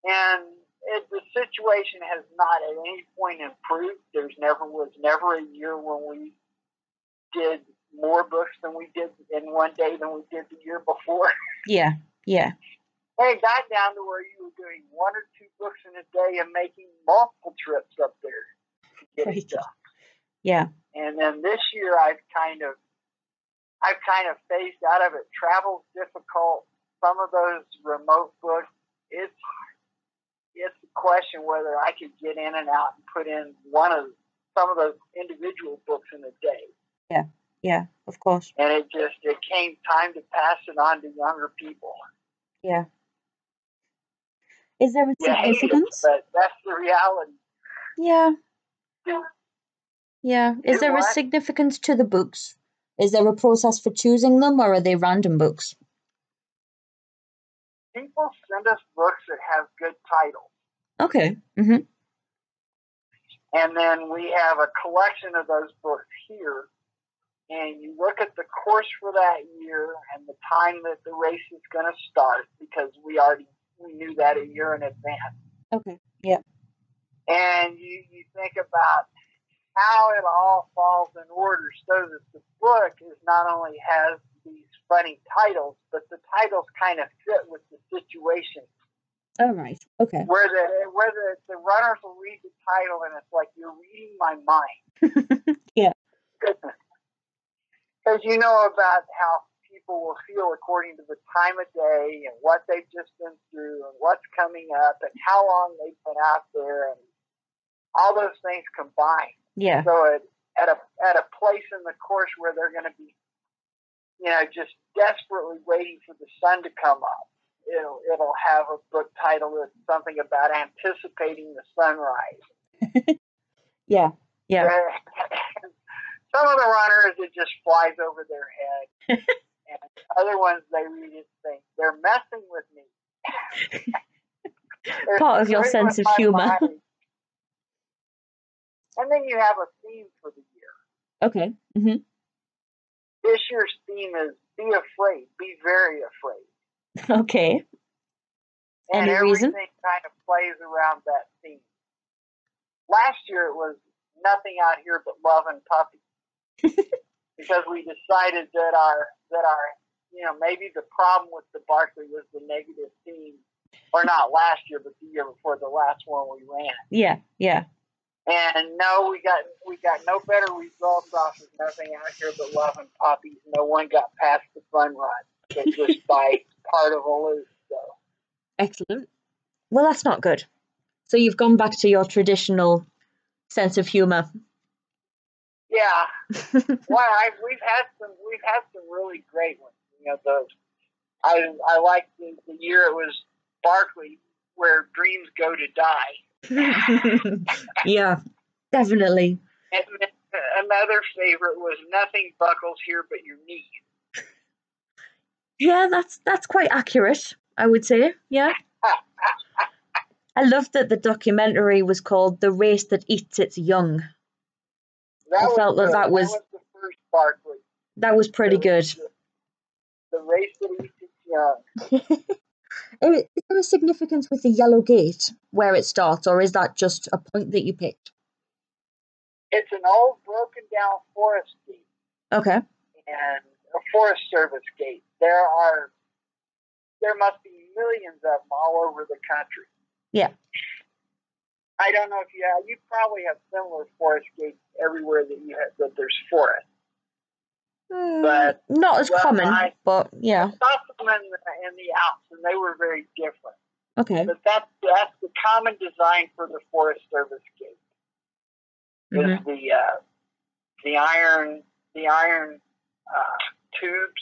B: and it, the situation has not at any point improved. There's never was never a year when we did more books than we did in one day than we did the year before. [laughs]
A: Yeah. Yeah.
B: And it got down to where you were doing one or two books in a day and making multiple trips up there to get
A: Right.
B: stuff.
A: Yeah.
B: And then this year, I've kind of, I've kind of phased out of it. Travel's difficult. Some of those remote books, it's, it's a question whether I could get in and out and put in one of some of those individual books in a day.
A: Yeah. Yeah, of course.
B: And it just, it came time to pass it on to younger people.
A: Yeah. Is there a
B: it,
A: significance?
B: but that's the reality.
A: Yeah. Yeah. Is
B: You
A: there a significance to the books? Is there a process for choosing them or are they random books?
B: People send us books that have good titles.
A: Okay. Mm-hmm.
B: And then we have a collection of those books here. And you look at the course for that year and the time that the race is going to start because we already we knew that a year in advance.
A: Okay. Yeah.
B: And you, you think about how it all falls in order so that the book is not only has these funny titles, but the titles kind of fit with the situation.
A: Oh, all right. Okay.
B: Where the where the, the runners will read the title and it's like you're reading my mind. [laughs]
A: Yeah.
B: Because you know about how people will feel according to the time of day and what they've just been through and what's coming up and how long they've been out there and all those things combined.
A: Yeah.
B: So at, at a at a place in the course where they're going to be, you know, just desperately waiting for the sun to come up, it'll it'll have a book title that's something about anticipating the sunrise. [laughs]
A: Yeah. Yeah. [laughs]
B: Some of the runners, it just flies over their head. [laughs] and other ones, they read it and think, they're messing with me.
A: Part of your sense of humor.
B: And then you have a theme for the year.
A: Okay. Mm-hmm.
B: This year's theme is be afraid, be very afraid. [laughs]
A: Okay.
B: And
A: Any
B: everything
A: reason?
B: kind of plays around that theme. Last year it was nothing out here but love and puppies. [laughs] because we decided that our that our you know maybe the problem with the Barkley was the negative theme, or not last year, but the year before the last one we ran.
A: Yeah. Yeah.
B: And no, we got we got no better results off of nothing out here but love and puppies. No one got past the fun run, but [laughs] just by part of a loop. So
A: Excellent. Well, that's not good. So you've gone back to your traditional sense of humor.
B: yeah, [laughs] well, I, we've had some we've had some really great ones. You know, the I I like the, the year it was Barkley where dreams go to die. [laughs]
A: yeah. Definitely.
B: And another favorite was nothing buckles here but your knee.
A: Yeah, that's that's quite accurate. I would say. Yeah. [laughs] I loved that the documentary was called "The Race That Eats Its Young."
B: That
A: I
B: was
A: felt that
B: good.
A: that was-
B: the first Barkley.
A: That was pretty good.
B: The, the race that eats its young. [laughs]
A: Is there a significance with the yellow gate where it starts, or is that just a point that you picked?
B: It's an old broken down forest gate
A: Okay.
B: and a forest service gate. There are there must be millions of them all over the country.
A: Yeah.
B: I don't know if you have you probably have similar forest gates everywhere that you have that there's forest. But-
A: not as
B: well,
A: common,
B: I-
A: but yeah.
B: Saw some in the, in the Alps and they were very different.
A: Okay.
B: But that's that's the common design for the Forest Service gate.
A: Mhm.
B: Is the uh, the iron the iron uh, tubes.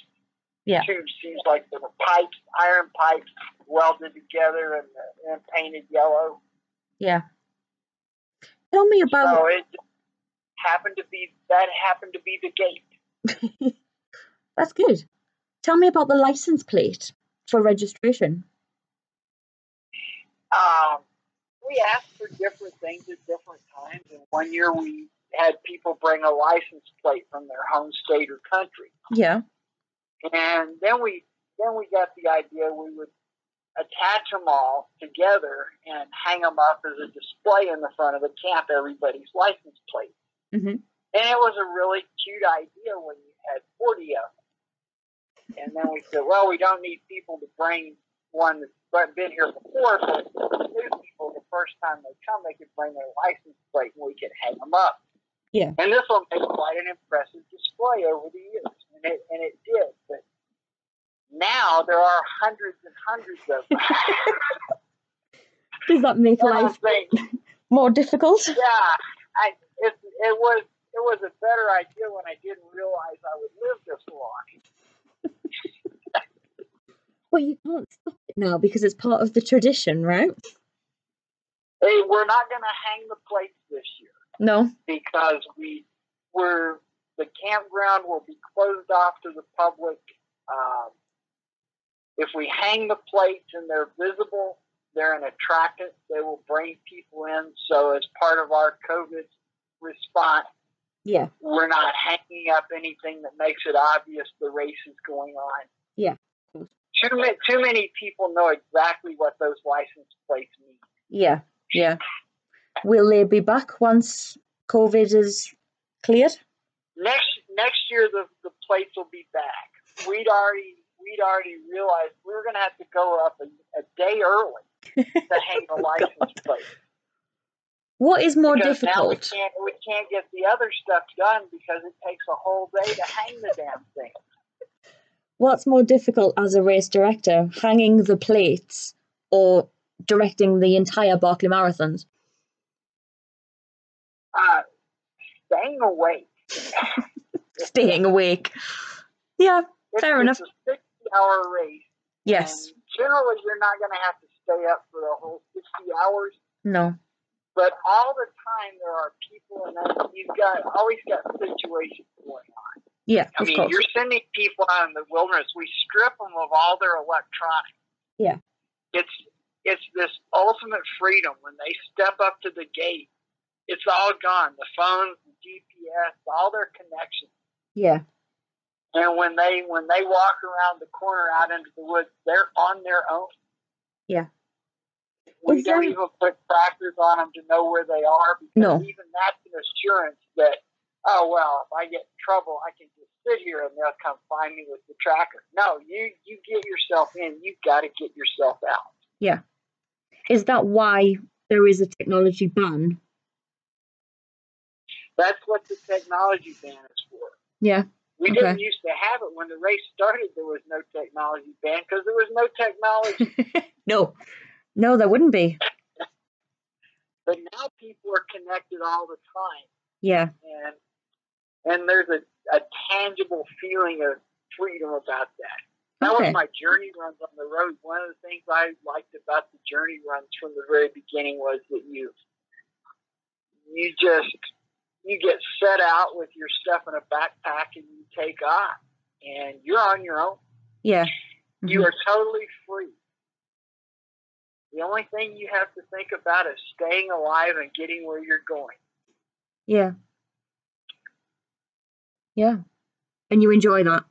A: Yeah.
B: Tubes seems like there were pipes, iron pipes welded together and, and painted yellow.
A: Yeah. Tell me about.
B: So it happened to be that happened to be the gate. [laughs]
A: That's good. Tell me about the license plate for registration.
B: Um, we asked for different things at different times, and one year we had people bring a license plate from their home state or country.
A: Yeah.
B: And then we then we got the idea we would attach them all together and hang them up as a display in the front of the camp, everybody's license plate.
A: hmm
B: And it was a really cute idea when you had 40 of them. And then we said, well, we don't need people to bring one that's been here before, but new people, the first time they come, they could bring their license plate and we could hang them up.
A: Yeah.
B: And this will make quite an impressive display over the years. And it, and it did. But now there are hundreds and hundreds of them. [laughs]
A: Does that make life more difficult?
B: yeah, I, it, it was it was a better idea when I didn't realize I would live this long. [laughs]
A: But you can't stop it now because it's part of the tradition, right?
B: Hey, we're not going to hang the plates this year
A: No.
B: because we we're the campground will be closed off to the public. Um, if we hang the plates and they're visible, they're an attractant. They will bring people in. So as part of our COVID response,
A: Yeah.
B: we're not hanging up anything that makes it obvious the race is going on.
A: Yeah.
B: Too many, too many people know exactly what those license plates mean.
A: Yeah. Yeah. Will they be back once COVID is cleared?
B: Next next year the, the plates will be back. We'd already we'd already realized we were going to have to go up a, a day early to hang the [laughs] oh, license plate.
A: What is more
B: because now we
A: difficult?
B: can't we can't get the other stuff done because it takes a whole day to hang the damn thing.
A: What's more difficult as a race director, hanging the plates or directing the entire Barkley Marathons?
B: Uh, staying awake. [laughs]
A: Staying awake. Yeah,
B: It's,
A: Fair enough.
B: It's a sixty-hour race.
A: yes.
B: Generally, you're not going to have to stay up for the whole sixty hours.
A: No.
B: But all the time, there are people, and you've got always got situations going on.
A: Yeah,
B: I
A: of
B: mean,
A: course.
B: you're sending people out in the wilderness. We strip them of all their electronics.
A: Yeah.
B: It's it's this ultimate freedom when they step up to the gate. It's all gone. The phones, the GPS, all their connections.
A: Yeah.
B: And when they when they walk around the corner out into the woods, they're on their own.
A: Yeah.
B: We don't even put trackers on them to know where they are because
A: No.
B: even that's an assurance that oh well, if I get in trouble, I can just sit here and they'll come find me with the tracker. No, you you get yourself in. You've got to get yourself out. Yeah.
A: Is that why there is a technology ban?
B: That's what the technology ban is for.
A: Yeah.
B: We
A: Okay.
B: didn't used to have it when the race started. There was no technology ban because there was no technology. [laughs]
A: no. No, there wouldn't be.
B: but now people are connected all the time.
A: Yeah.
B: and and there's a, a tangible feeling of freedom about that. That
A: Okay.
B: was my journey runs on the road. One of the things I liked about the journey runs from the very beginning was that you you just you get set out with your stuff in a backpack and you take off and you're on your own.
A: Yeah.
B: You
A: Mhm.
B: are totally free. The only thing you have to think about is staying alive and getting where you're going.
A: Yeah. Yeah. And you enjoy that?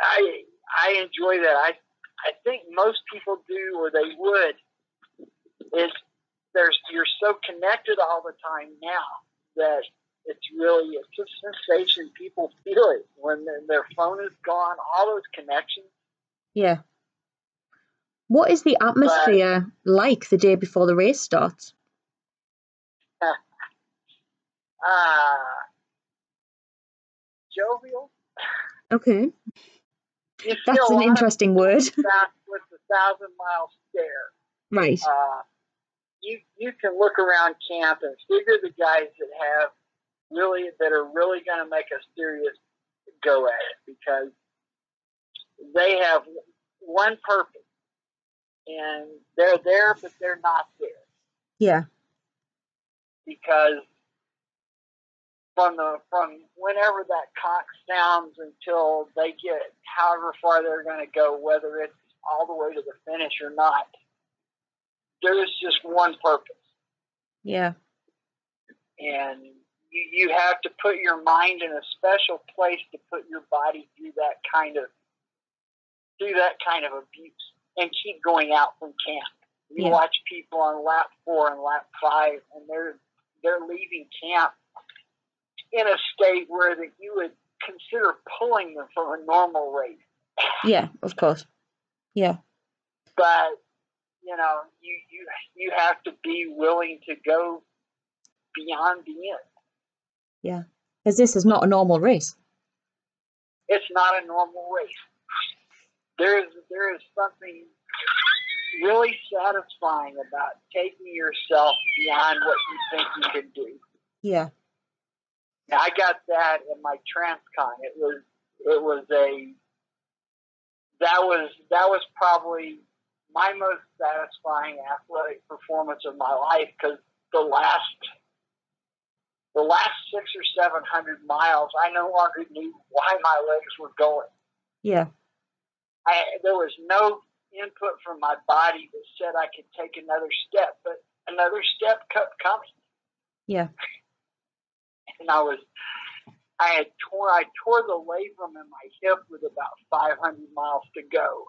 B: I I enjoy that. I I think most people do, or they would. Is there's you're so connected all the time now that it's really it's a sensation. People feel it when their, their phone is gone. All those connections.
A: Yeah. What is the atmosphere but, like the day before the race starts? [laughs]
B: Uh, jovial.
A: Okay. That's an interesting word.
B: with the thousand mile stare.
A: Right.
B: Uh, you you can look around camp and figure the guys that have really that are really going to make a serious go at it because they have one purpose and they're there but they're not there.
A: Yeah.
B: Because from the from whenever that conch sounds until they get however far they're going to go, whether it's all the way to the finish or not, there is just one purpose.
A: Yeah.
B: And you, you have to put your mind in a special place to put your body through that kind of through that kind of abuse and keep going out from camp. You yeah. watch people on lap four and lap five, and they're they're leaving camp in a state where that you would consider pulling them from a normal race.
A: Yeah, of course. Yeah.
B: But you know, you you you have to be willing to go beyond the end.
A: Yeah, because this is not a normal race.
B: It's not a normal race. There is there is something really satisfying about taking yourself beyond what you think you can do.
A: Yeah.
B: I got that in my Transcon. It was it was a that was that was probably my most satisfying athletic performance of my life because the last the last six or seven hundred miles, I no longer knew why my legs were going.
A: Yeah.
B: I there was no input from my body that said I could take another step, but another step kept coming.
A: Yeah
B: and I was I had tore I tore the labrum in my hip with about 500 miles to go,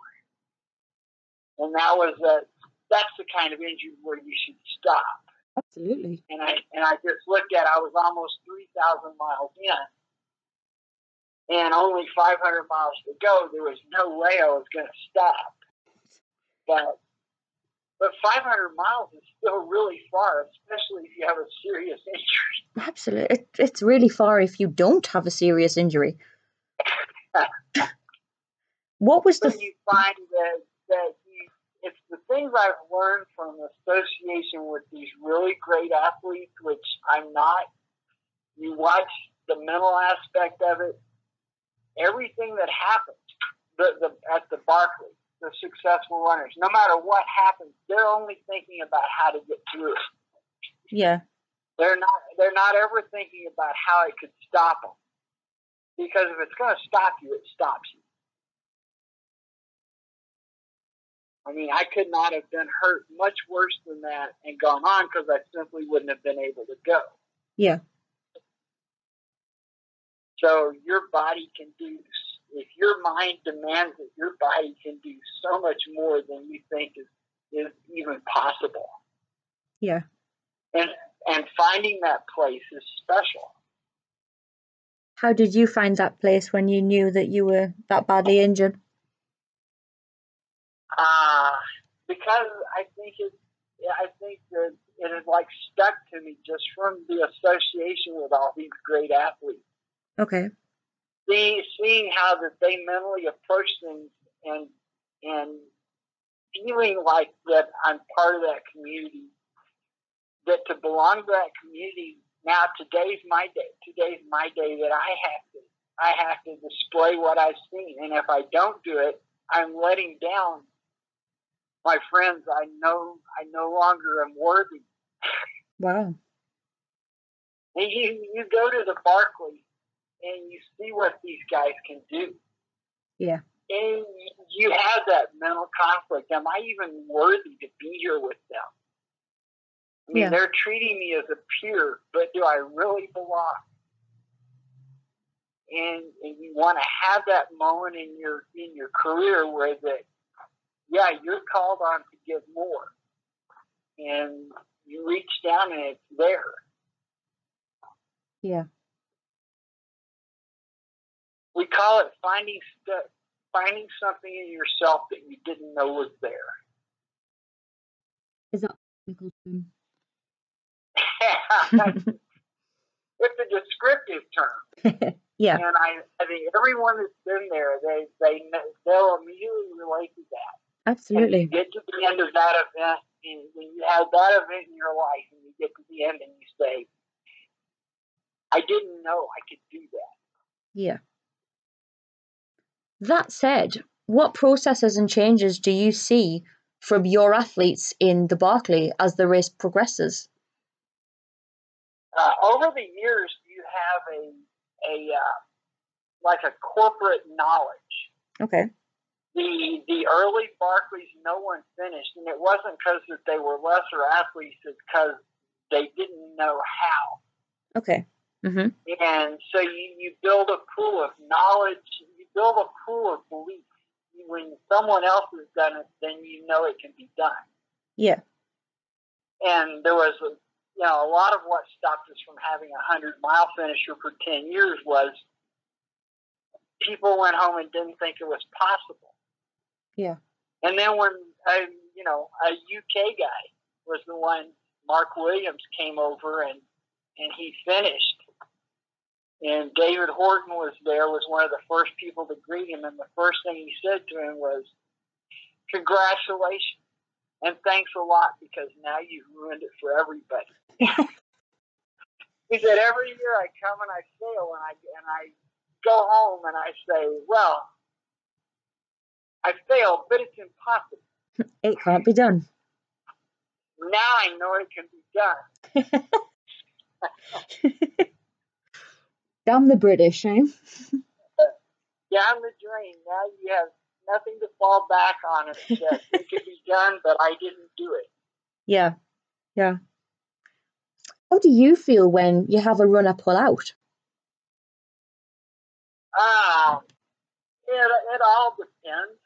B: and that was a that's the kind of injury where you should stop.
A: Absolutely.
B: And I and I just looked at I was almost 3,000 miles in, and only 500 miles to go. There was no way I was going to stop, but but 500 miles is still really far, especially if you have a serious [laughs] injury.
A: Absolutely. It, it's really far if you don't have a serious injury. [laughs] what was the.
B: you find that, that you, it's the things I've learned from association with these really great athletes, which I'm not. You watch the mental aspect of it, everything that happens the, the, at the Barkley the successful runners. No matter what happens, they're only thinking about how to get through it.
A: Yeah.
B: They're not. They're not ever thinking about how it could stop them. Because if it's going to stop you, it stops you. I mean, I could not have been hurt much worse than that and gone on because I simply wouldn't have been able to go.
A: Yeah.
B: So your body can do if your mind demands it, your body can do so much more than you think is is even possible.
A: Yeah.
B: And and finding that place is special.
A: How did you find that place when you knew that you were that badly injured?
B: Uh, because I think it, I think that it is like stuck to me just from the association with all these great athletes.
A: Okay
B: seeing seeing how that they mentally approach things and and feeling like that I'm part of that community, that to belong to that community. Now today's my day. Today's my day that I have to I have to display what I've seen, and if I don't do it, I'm letting down my friends. I know I no longer am worthy.
A: Wow.
B: And you you go to the Barkley and you see what these guys can do.
A: Yeah.
B: and you have that mental conflict. Am I even worthy to be here with them? I mean,
A: Yeah.
B: they're treating me as a peer, but do I really belong? And, and you want to have that moment in your in your career where that, yeah, you're called on to give more, and you reach down and it's there.
A: Yeah.
B: We call it finding st- finding something in yourself that you didn't know was there.
A: Is that technical term? [laughs]
B: it's a descriptive term. [laughs]
A: yeah.
B: And I, I think everyone that's been there, they they they'll immediately relate to that. And you
A: Absolutely.
B: get to the end of that event, and when you have that event in your life, and you get to the end, and you say, "I didn't know I could do that."
A: Yeah. That said, what processes and changes do you see from your athletes in the Barkley as the race progresses?
B: Uh, over the years, you have a a uh, like a corporate knowledge.
A: Okay.
B: The the early Barkleys, no one finished, and it wasn't because that they were lesser athletes; it's because they didn't know how.
A: Okay. Mhm.
B: And so you, you build a pool of knowledge, build a pool of belief. When someone else has done it, then you know it can be done.
A: Yeah.
B: And there was, a, you know, a lot of what stopped us from having a hundred mile finisher for ten years was people went home and didn't think it was possible.
A: Yeah.
B: And then when a you know a UK guy was the one, Mark Williams came over and and he finished. And David Horton was there, was one of the first people to greet him, and the first thing he said to him was, "Congratulations and thanks a lot because now you've ruined it for everybody." [laughs] he said, "Every year I come and I fail, and I and I go home and I say, well." I failed, but it's impossible. [laughs]
A: It can't be done.
B: Now I know it can be done. [laughs]
A: Damn the British, eh?
B: Down the drain. Now you have nothing to fall back on say, it could be done, but I didn't do it.
A: Yeah. Yeah. How do you feel when you have a runner pull out?
B: Um, it, it all depends.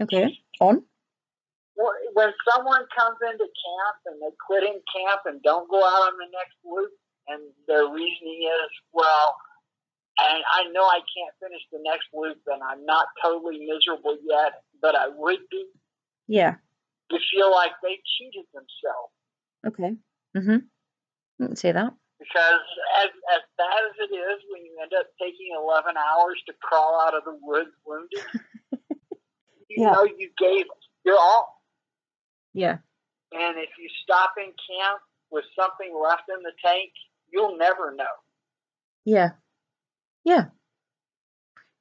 A: Okay. On?
B: Wh- When someone comes into camp and they quit in camp and don't go out on the next loop, and their reasoning is, well, I, I know I can't finish the next loop, and I'm not totally miserable yet, but I would be.
A: Yeah.
B: You feel like they cheated themselves.
A: Okay. Mm Mhm. I can see that.
B: Because as, as bad as it is when you end up taking 11 hours to crawl out of the woods wounded, [laughs] you
A: Yeah.
B: know you gave your all.
A: Yeah.
B: And if you stop in camp with something left in the tank, you'll never know.
A: Yeah. Yeah.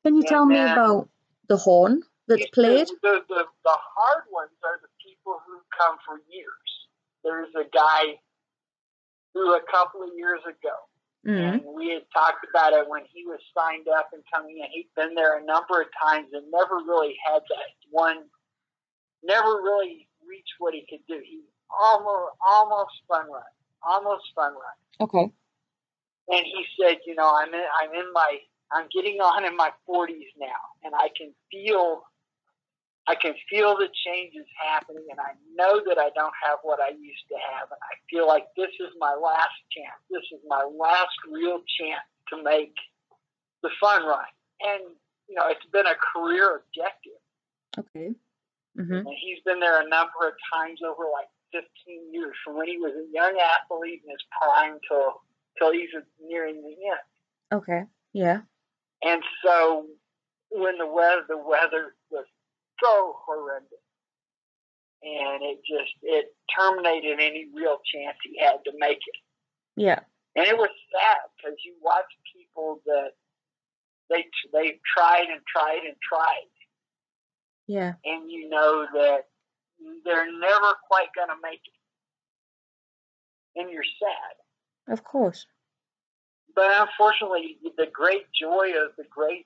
A: Can you
B: And
A: tell me about the horn that's played?
B: The, the, the, hard ones are the people who come for years. There's a guy who a couple of years ago
A: Mm.
B: And we had talked about it when he was signed up and coming in. He'd been there a number of times and never really had that one, never really reached what he could do. He almost, almost fun run, almost fun run.
A: Okay.
B: And he said, you know, I'm in, I'm in my, I'm getting on in my 40s now, and I can feel, I can feel the changes happening, and I know that I don't have what I used to have, and I feel like this is my last chance. This is my last real chance to make the fun run. And you know, it's been a career objective,
A: Okay. Mhm.
B: and he's been there a number of times over like 15 years, from when he was a young athlete in his prime till till he's nearing the end.
A: Okay. Yeah.
B: And so when the weather the weather was so horrendous and it just it terminated any real chance he had to make it.
A: Yeah.
B: And it was sad because you watch people that they they tried and tried and tried
A: Yeah.
B: and you know that they're never quite going to make it. And you're sad.
A: Of course.
B: But unfortunately, the great joy of the great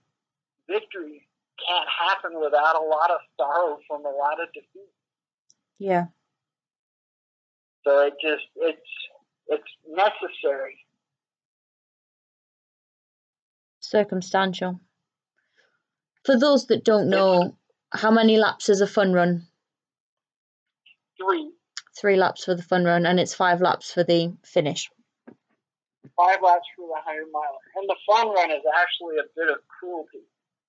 B: victory can't happen without a lot of sorrow from a lot of defeat.
A: Yeah.
B: So it just it's it's necessary.
A: Circumstantial. For those that don't know, how many laps is a fun run?
B: Three.
A: Three laps for the fun run, and it's five laps for the finish.
B: Five laps for the hundred miler, and the fun run is actually a bit of cruelty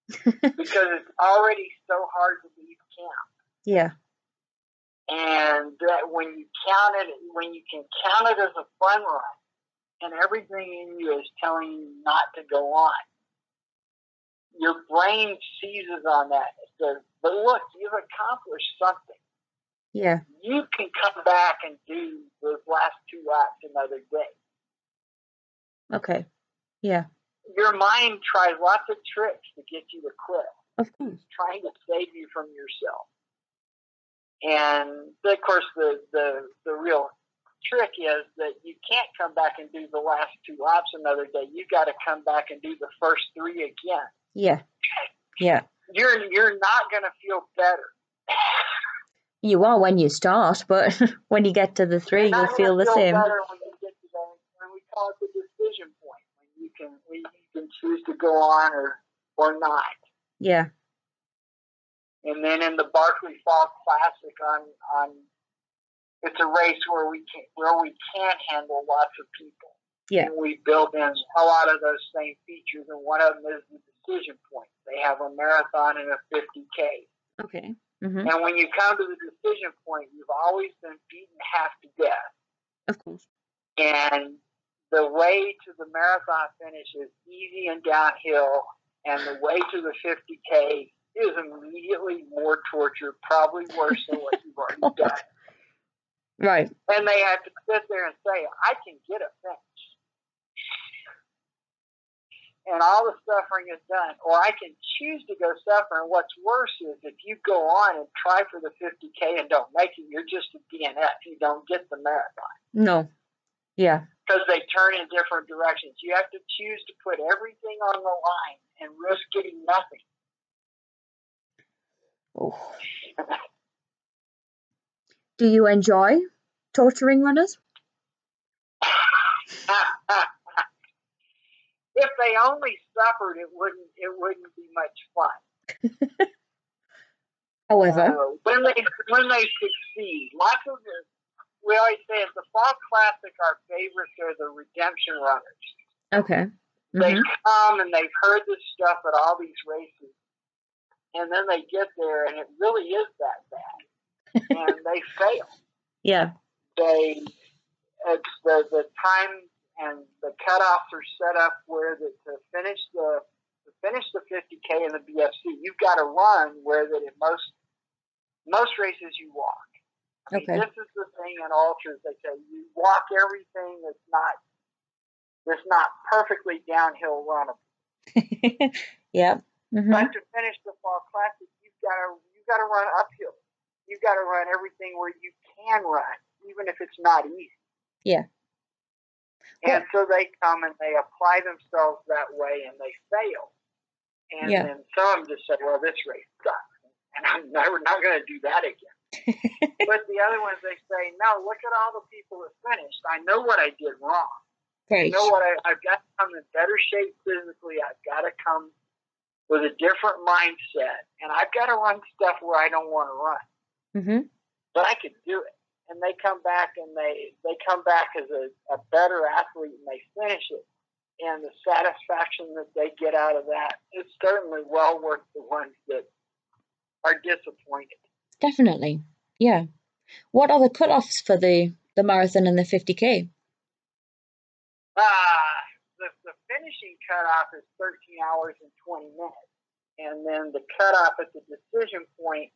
B: [laughs] because it's already so hard to leave camp.
A: Yeah.
B: and that when you count it, when you can count it as a fun run, and everything in you is telling you not to go on, your brain seizes on that. It says, "But look, you've accomplished something.
A: Yeah.
B: You can come back and do those last two laps another day."
A: Okay. Yeah.
B: Your mind tries lots of tricks to get you to quit.
A: Of course.
B: trying to save you from yourself. And of course, the, the the real trick is that you can't come back and do the last two laps another day. You got to come back and do the first three again.
A: Yeah. Yeah.
B: You're you're not going to feel better.
A: You are when you start, but [laughs] when you get to the 3
B: You're
A: you'll feel the same.
B: Better when you get to the, when we call it the decision point, when you can when you can choose to go on or or not.
A: Yeah.
B: And then in the Barkley Fall Classic on on it's a race where we can where we can handle lots of people.
A: Yeah.
B: And we build in a lot of those same features and one of them is the decision point. They have a marathon and a fifty K.
A: Okay. hmm
B: And when you come to the decision point, you've always been beaten half to death.
A: Of course.
B: And the way to the marathon finish is easy and downhill, and the way to the 50K is immediately more torture, probably worse than what you've already [laughs] done.
A: Right.
B: And they have to sit there and say, I can get a finish. And all the suffering is done. Or I can choose to go suffer. And what's worse is if you go on and try for the 50K and don't make it, you're just a DNF. You don't get the marathon
A: No. Yeah.
B: because they turn in different directions. You have to choose to put everything on the line and risk getting nothing.
A: Oh. Do you enjoy torturing runners? [laughs]
B: if they only suffered, it wouldn't it wouldn't be much fun. [laughs]
A: However,
B: Uh, when they when they succeed, lots of we always say at the Fall Classic, our favorites are the redemption runners.
A: okay.
B: They
A: hmm
B: come and they've heard this stuff at all these races, and then they get there and it really is that bad, [laughs] and they fail.
A: Yeah.
B: they it's the the time and the cutoffs are set up where the, to finish the to finish the 50k in the BFC, you've got to run where that in most most races you walk. I mean,
A: Okay.
B: this is the thing in ultras. They say you walk everything that's not that's not perfectly downhill runnable. [laughs]
A: yeah. hmm
B: But to finish the fall classic, you've got to you've got to run uphill. You've got to run everything where you can run, even if it's not easy.
A: Yeah.
B: And so they come and they apply themselves that way, and they fail. And
A: Yeah.
B: then some just say, "Well, this race sucks," and I'm never not going to do that again. [laughs] but the other ones, they say, "No, look at all the people that finished. I know what I did wrong.
A: Great.
B: You know what? I, I've got to come in better shape physically. I've got to come with a different mindset, and I've got to run stuff where I don't want to run,
A: hmm
B: but I can do it. And they come back and they they come back as a, a better athlete and they finish it. And the satisfaction that they get out of that is certainly well worth the ones that are disappointed.
A: Definitely. Yeah. What are the cutoffs for the the marathon and the 50k?
B: Ah, the, the finishing cutoff is 13 hours and 20 minutes. And then the cutoff at the decision point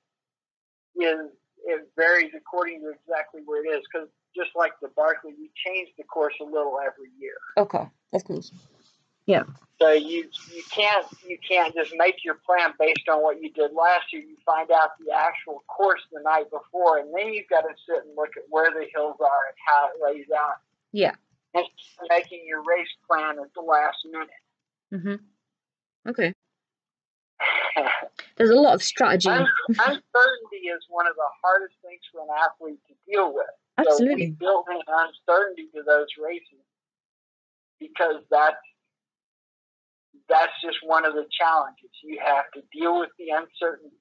B: is it varies according to exactly where it is. Because just like the Barkley, we change the course a little every year.
A: Okay. that's Of course.
B: So you you can't you can't just make your plan based on what you did last year. You find out the actual course the night before, and then you've got to sit and look at where the hills are and how it lays out.
A: Yeah.
B: And making your race plan at the last minute.
A: hmm Okay. [sighs] There's a lot of strategy.
B: Uncertainty is one of the hardest things for an athlete to deal with. So we
A: Absolutely.
B: built in uncertainty to those races because that's that's just one of the challenges. You have to deal with the uncertainty.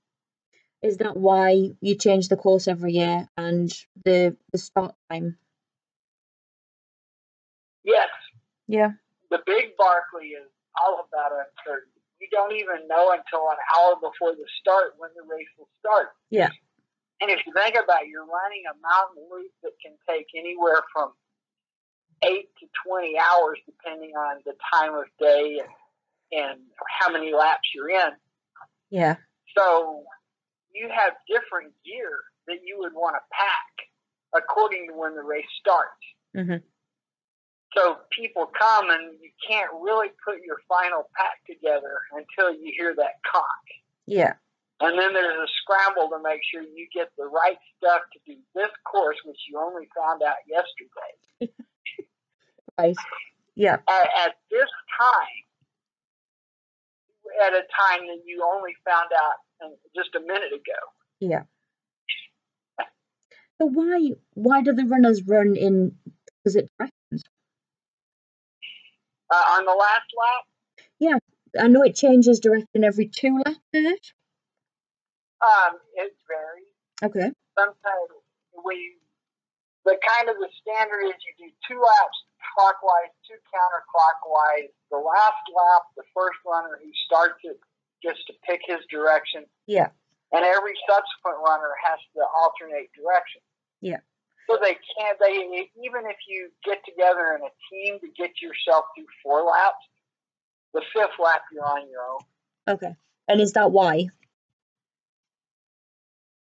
A: Is that why you change the course every year and the the start time?
B: Yes,
A: Yeah.
B: the big Barkley is all about uncertainty. You don't even know until an hour before the start when the race will start.
A: Yeah.
B: And if you think about it, you're running a mountain loop that can take anywhere from eight to 20 hours, depending on the time of day and, and how many laps you're in.
A: Yeah.
B: So you have different gear that you would want to pack according to when the race starts.
A: Mhm.
B: So people come and you can't really put your final pack together until you hear that conch.
A: Yeah.
B: And then there's a scramble to make sure you get the right stuff to do this course, which you only found out yesterday. [laughs]
A: Right. Yeah.
B: At, at this time, at a time that you only found out uh, just a minute ago.
A: Yeah. So why why do the runners run in opposite directions?
B: Uh, on the last lap, Yeah,
A: I know it changes direction every two laps, is it?
B: um, it varies.
A: Okay.
B: Sometimes we, the kind of the standard is you do two laps clockwise, two counterclockwise. The last lap, the first runner who starts it gets to pick his direction.
A: Yeah.
B: and every subsequent runner has to alternate direction.
A: Yeah.
B: So they can't. They even if you get together in a team to get yourself through four laps, the fifth lap you're on your own,
A: Okay. And is that why?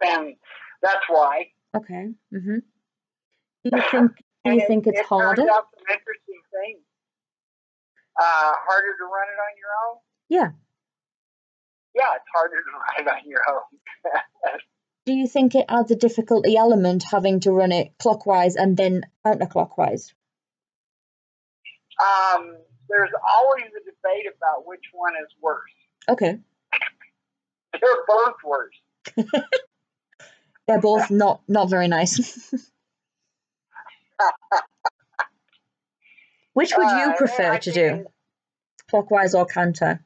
B: and that's why.
A: Okay. Mhm. Do you think do
B: And
A: you
B: it-
A: think it's
B: it
A: harder?
B: Out some interesting things. Uh, harder to run it on your own.
A: Yeah.
B: Yeah, it's harder to [laughs] run it on your own. [laughs]
A: Do you think it adds a difficulty element having to run it clockwise and then counterclockwise?
B: um, there's always a debate about which one is worse.
A: Okay. [laughs]
B: They're both worse.
A: They're both not not very nice. Which would you
B: Uh,
A: prefer
B: I
A: to do? Clockwise or counter?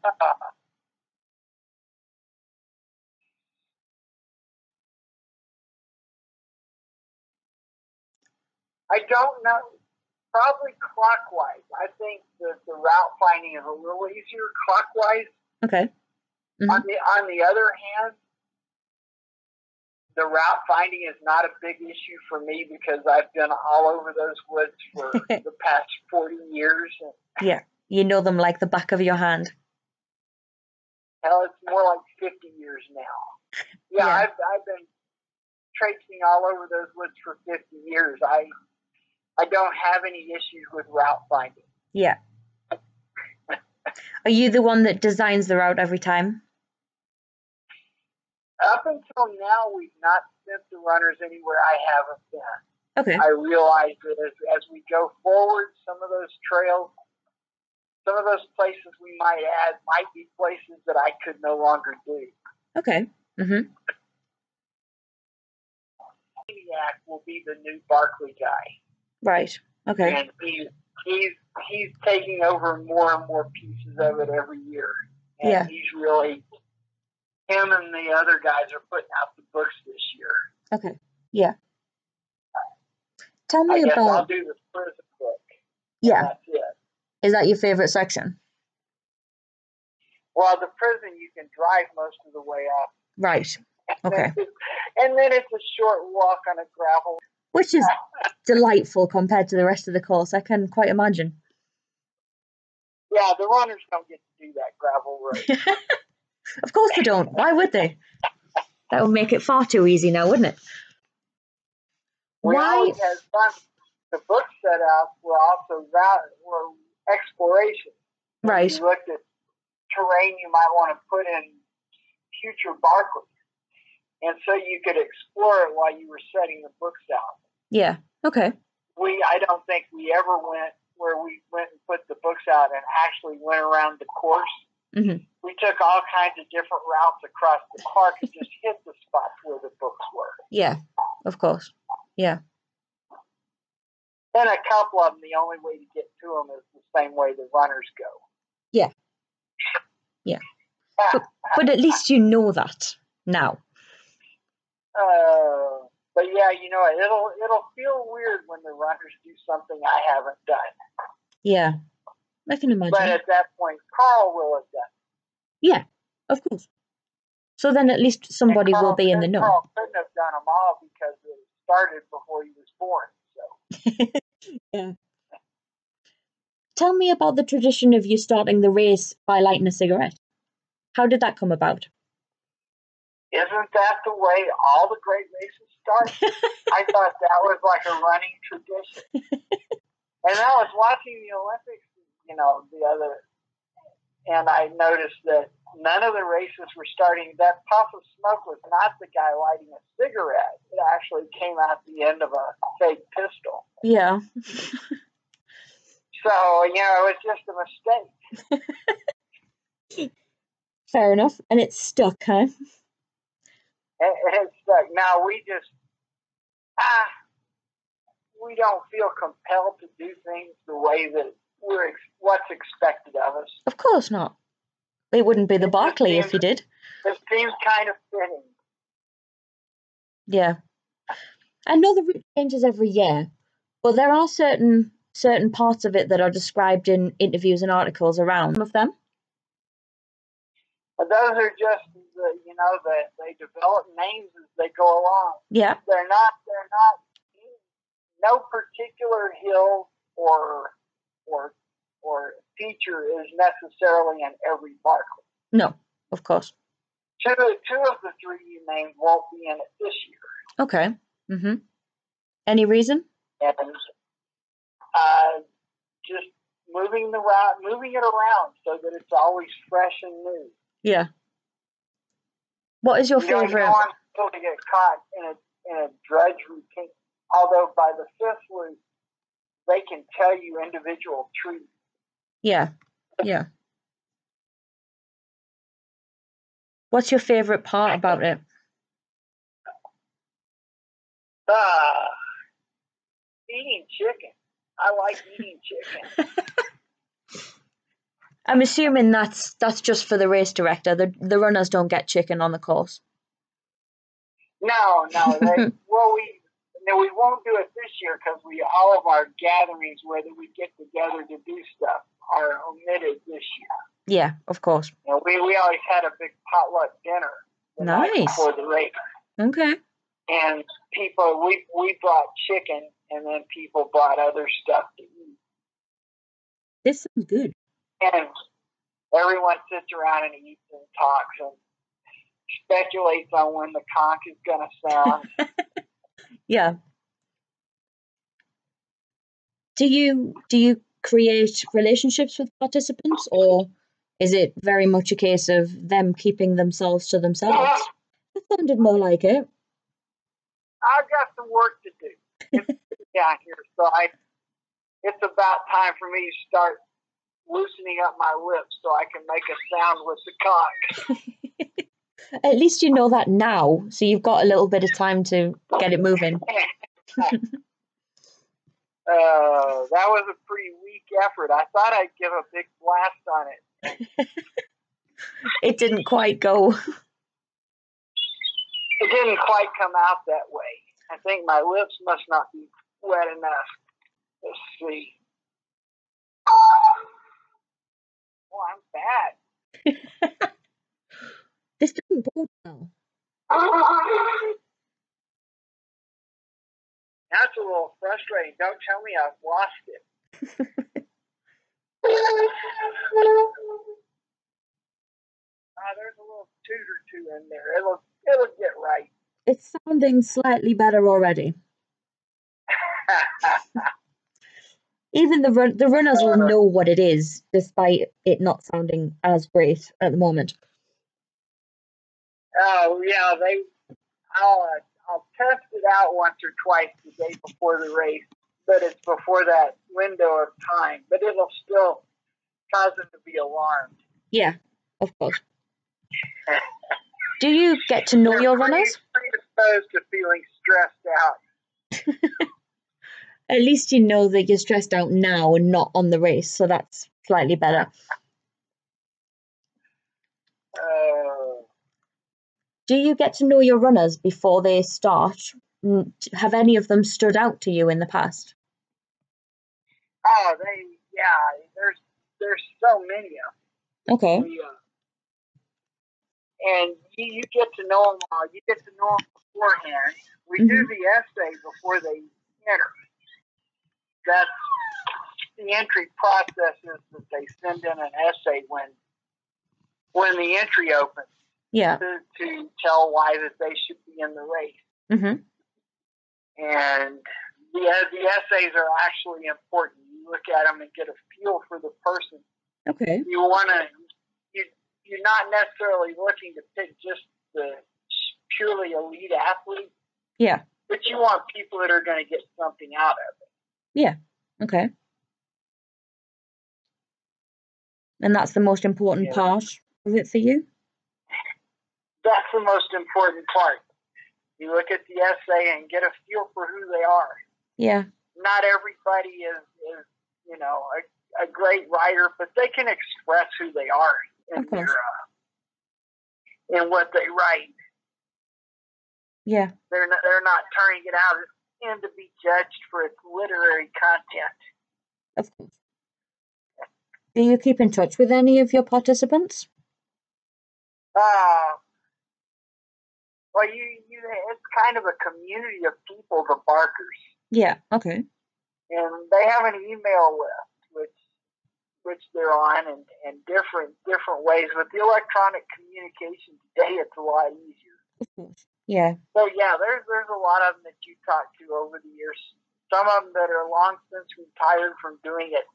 B: I don't know. Probably clockwise. I think that the route finding is a little easier clockwise.
A: Okay. Mhm.
B: On the on the other hand, the route finding is not a big issue for me because I've been all over those woods for [laughs] the past forty years. And
A: You know them like the back of your hand.
B: hell, it's more like fifty years now. Yeah,
A: Yeah.
B: I've I've been traipsing all over those woods for fifty years. I I don't have any issues with route finding.
A: Yeah. [laughs] Are you the one that designs the route every time?
B: Up until now, we've not sent the runners anywhere I haven't been.
A: Okay.
B: I realize that as, as we go forward, some of those trails, some of those places we might add might be places that I could no longer do.
A: Okay. Mm-hmm.
B: Maniac will be the new Barkley guy,
A: Right. Okay.
B: and he's he's he's taking over more and more pieces of it every year. And
A: Yeah.
B: he's really him and the other guys are putting out the books this year.
A: Okay. Yeah. Tell
B: I
A: me
B: guess I'll
A: about
B: do the prison book.
A: yeah. Is that your favorite section?
B: Well, the prison you can drive most of the way up.
A: Right. [laughs] Okay.
B: and then it's a short walk on a gravel.
A: Which is [laughs] delightful compared to the rest of the course. I can quite imagine.
B: Yeah, the runners don't get to do that gravel road. [laughs]
A: Of course they don't. Why would they? That would make it far too easy now, wouldn't it?
B: We
A: Why?
B: always had fun. The book set out uh, were also that were exploration.
A: Right.
B: You looked at terrain you might want to put in future Barkleys. And so you could explore it while you were setting the books out.
A: Yeah. Okay.
B: We I don't think we ever went where we went and put the books out and actually went around the course
A: Mhm.
B: We took all kinds of different routes across the park and just hit the spots where the books were.
A: Yeah, of course. Yeah.
B: And a couple of them, the only way to get to them is the same way the runners go.
A: Yeah. Yeah. [laughs]
B: Ah,
A: But at least you know that now.
B: Uh, but yeah, you know, it'll it'll feel weird when the runners do something I haven't done.
A: Yeah. I can imagine.
B: But at that point, Karl will have done.
A: Yeah, of course. So then at least somebody will be in the know.
B: Karl couldn't have done them all because it started before he was born. So [laughs] yeah.
A: Tell me about the tradition of you starting the race by lighting a cigarette. How did that come about?
B: isn't that the way all the great races start? [laughs] I thought that was like a running tradition. [laughs] And I was watching the Olympics, you know, the other, and I noticed that none of the races were starting. That puff of smoke was not the guy lighting a cigarette. It actually came out the end of a fake pistol.
A: Yeah.
B: So, you know, it was just a mistake. [laughs]
A: Fair enough. And it's stuck, huh?
B: It, it's like, now we just, ah, we don't feel compelled to do things the way that we're, ex- what's expected of us.
A: Of course not. It wouldn't be the Barkley if you did.
B: It seems kind of fitting.
A: Yeah. I know the route changes every year, but there are certain certain parts of it that are described in interviews and articles around some of them.
B: But those are just, the, you know, that they develop names as they go along.
A: Yeah.
B: They're not, they're not, no particular hill or, or, or feature is necessarily in every Barkley.
A: No, of course.
B: Two, two of the three you named won't be in it this year.
A: Okay. Mm-hmm. Any reason?
B: And uh, just moving the route, moving it around so that it's always fresh and new.
A: Yeah. What is your
B: you you
A: favorite?
B: don't want to get caught in a in a drudge routine. Although by the fifth they can tell you individual trees.
A: Yeah. Yeah. What's your favorite part about it?
B: Ah, eating chicken. I like eating chicken. [laughs]
A: I'm assuming that's that's just for the race director. The the runners don't get chicken on the course.
B: No, no. They, [laughs] well, we no, we won't do it this year because we all of our gatherings where we get together to do stuff are omitted this year.
A: Yeah, of course.
B: You know, we we always had a big potluck dinner
A: Nice.
B: before the race,
A: Okay.
B: and people we we brought chicken, and then people brought other stuff to eat,
A: This sounds good.
B: and everyone sits around and eats and talks and speculates on when the conch is going to sound. [laughs]
A: Yeah. Do you do you create relationships with participants or is it very much a case of them keeping themselves to themselves? That sounded more like it.
B: I've got some work to do down here, so I. It's about time for me to start loosening up my lips so I can make a sound with the conch. [laughs]
A: At least you know that now, so you've got a little bit of time to get it moving. [laughs]
B: Uh, that was a pretty weak effort. I thought I'd give a big blast on it.
A: It didn't quite go.
B: It didn't quite come out that way. I think my lips must not be wet enough. Let's see. Oh, I'm bad. [laughs]
A: This didn't go well.
B: That's a little frustrating. Don't tell me I've lost it. [laughs] Ah, there's a little toot or two in there. It'll it'll get right.
A: It's sounding slightly better already. [laughs] Even the run- the runners will know what it is, despite it not sounding as great at the moment.
B: Oh yeah, they. I'll uh, I'll test it out once or twice the day before the race, but it's before that window of time. But it'll still cause them to be alarmed.
A: Yeah, of course. Do you get to know
B: They're
A: your runners?
B: predisposed to feeling stressed out. [laughs]
A: At least you know that you're stressed out now and not on the race, so that's slightly better.
B: Uh,
A: Do you get to know your runners before they start? Mm, Have any of them stood out to you in the past?
B: oh, they yeah. There's there's so many of
A: Okay.
B: them. We, uh, and you, you get to know them. all. you get to know them beforehand. We do
A: Mhm.
B: the essay before they enter. That's the entry process is that they send in an essay when when the entry opens
A: Yeah.
B: to, to tell why that they should be in the race.
A: Mhm.
B: and the the essays are actually important. You look at them and get a feel for the person.
A: Okay.
B: You want to you you're not necessarily looking to pick just the purely elite athlete,
A: Yeah.
B: but you want people that are going to get something out of it. Yeah.
A: Okay. And that's the most important
B: Yeah.
A: part of it for you?
B: That's the most important part. You look at the essay and get a feel for who they are.
A: Yeah.
B: Not everybody is is you know a, a great writer, but they can express who they are in their uh, in what they write.
A: Yeah.
B: They're not, they're not turning it out in to be judged for its literary content.
A: Of course. Do you keep in touch with any of your participants?
B: Uh, well, you, you it's kind of a community of people, the Barkers,
A: Yeah. Okay.
B: and they have an email list which which they're on, and, and different different ways. With the electronic communication today, it's a lot easier.
A: Of course. Yeah.
B: So yeah, there's there's a lot of them that you talk to over the years. Some of them that are long since retired from doing it,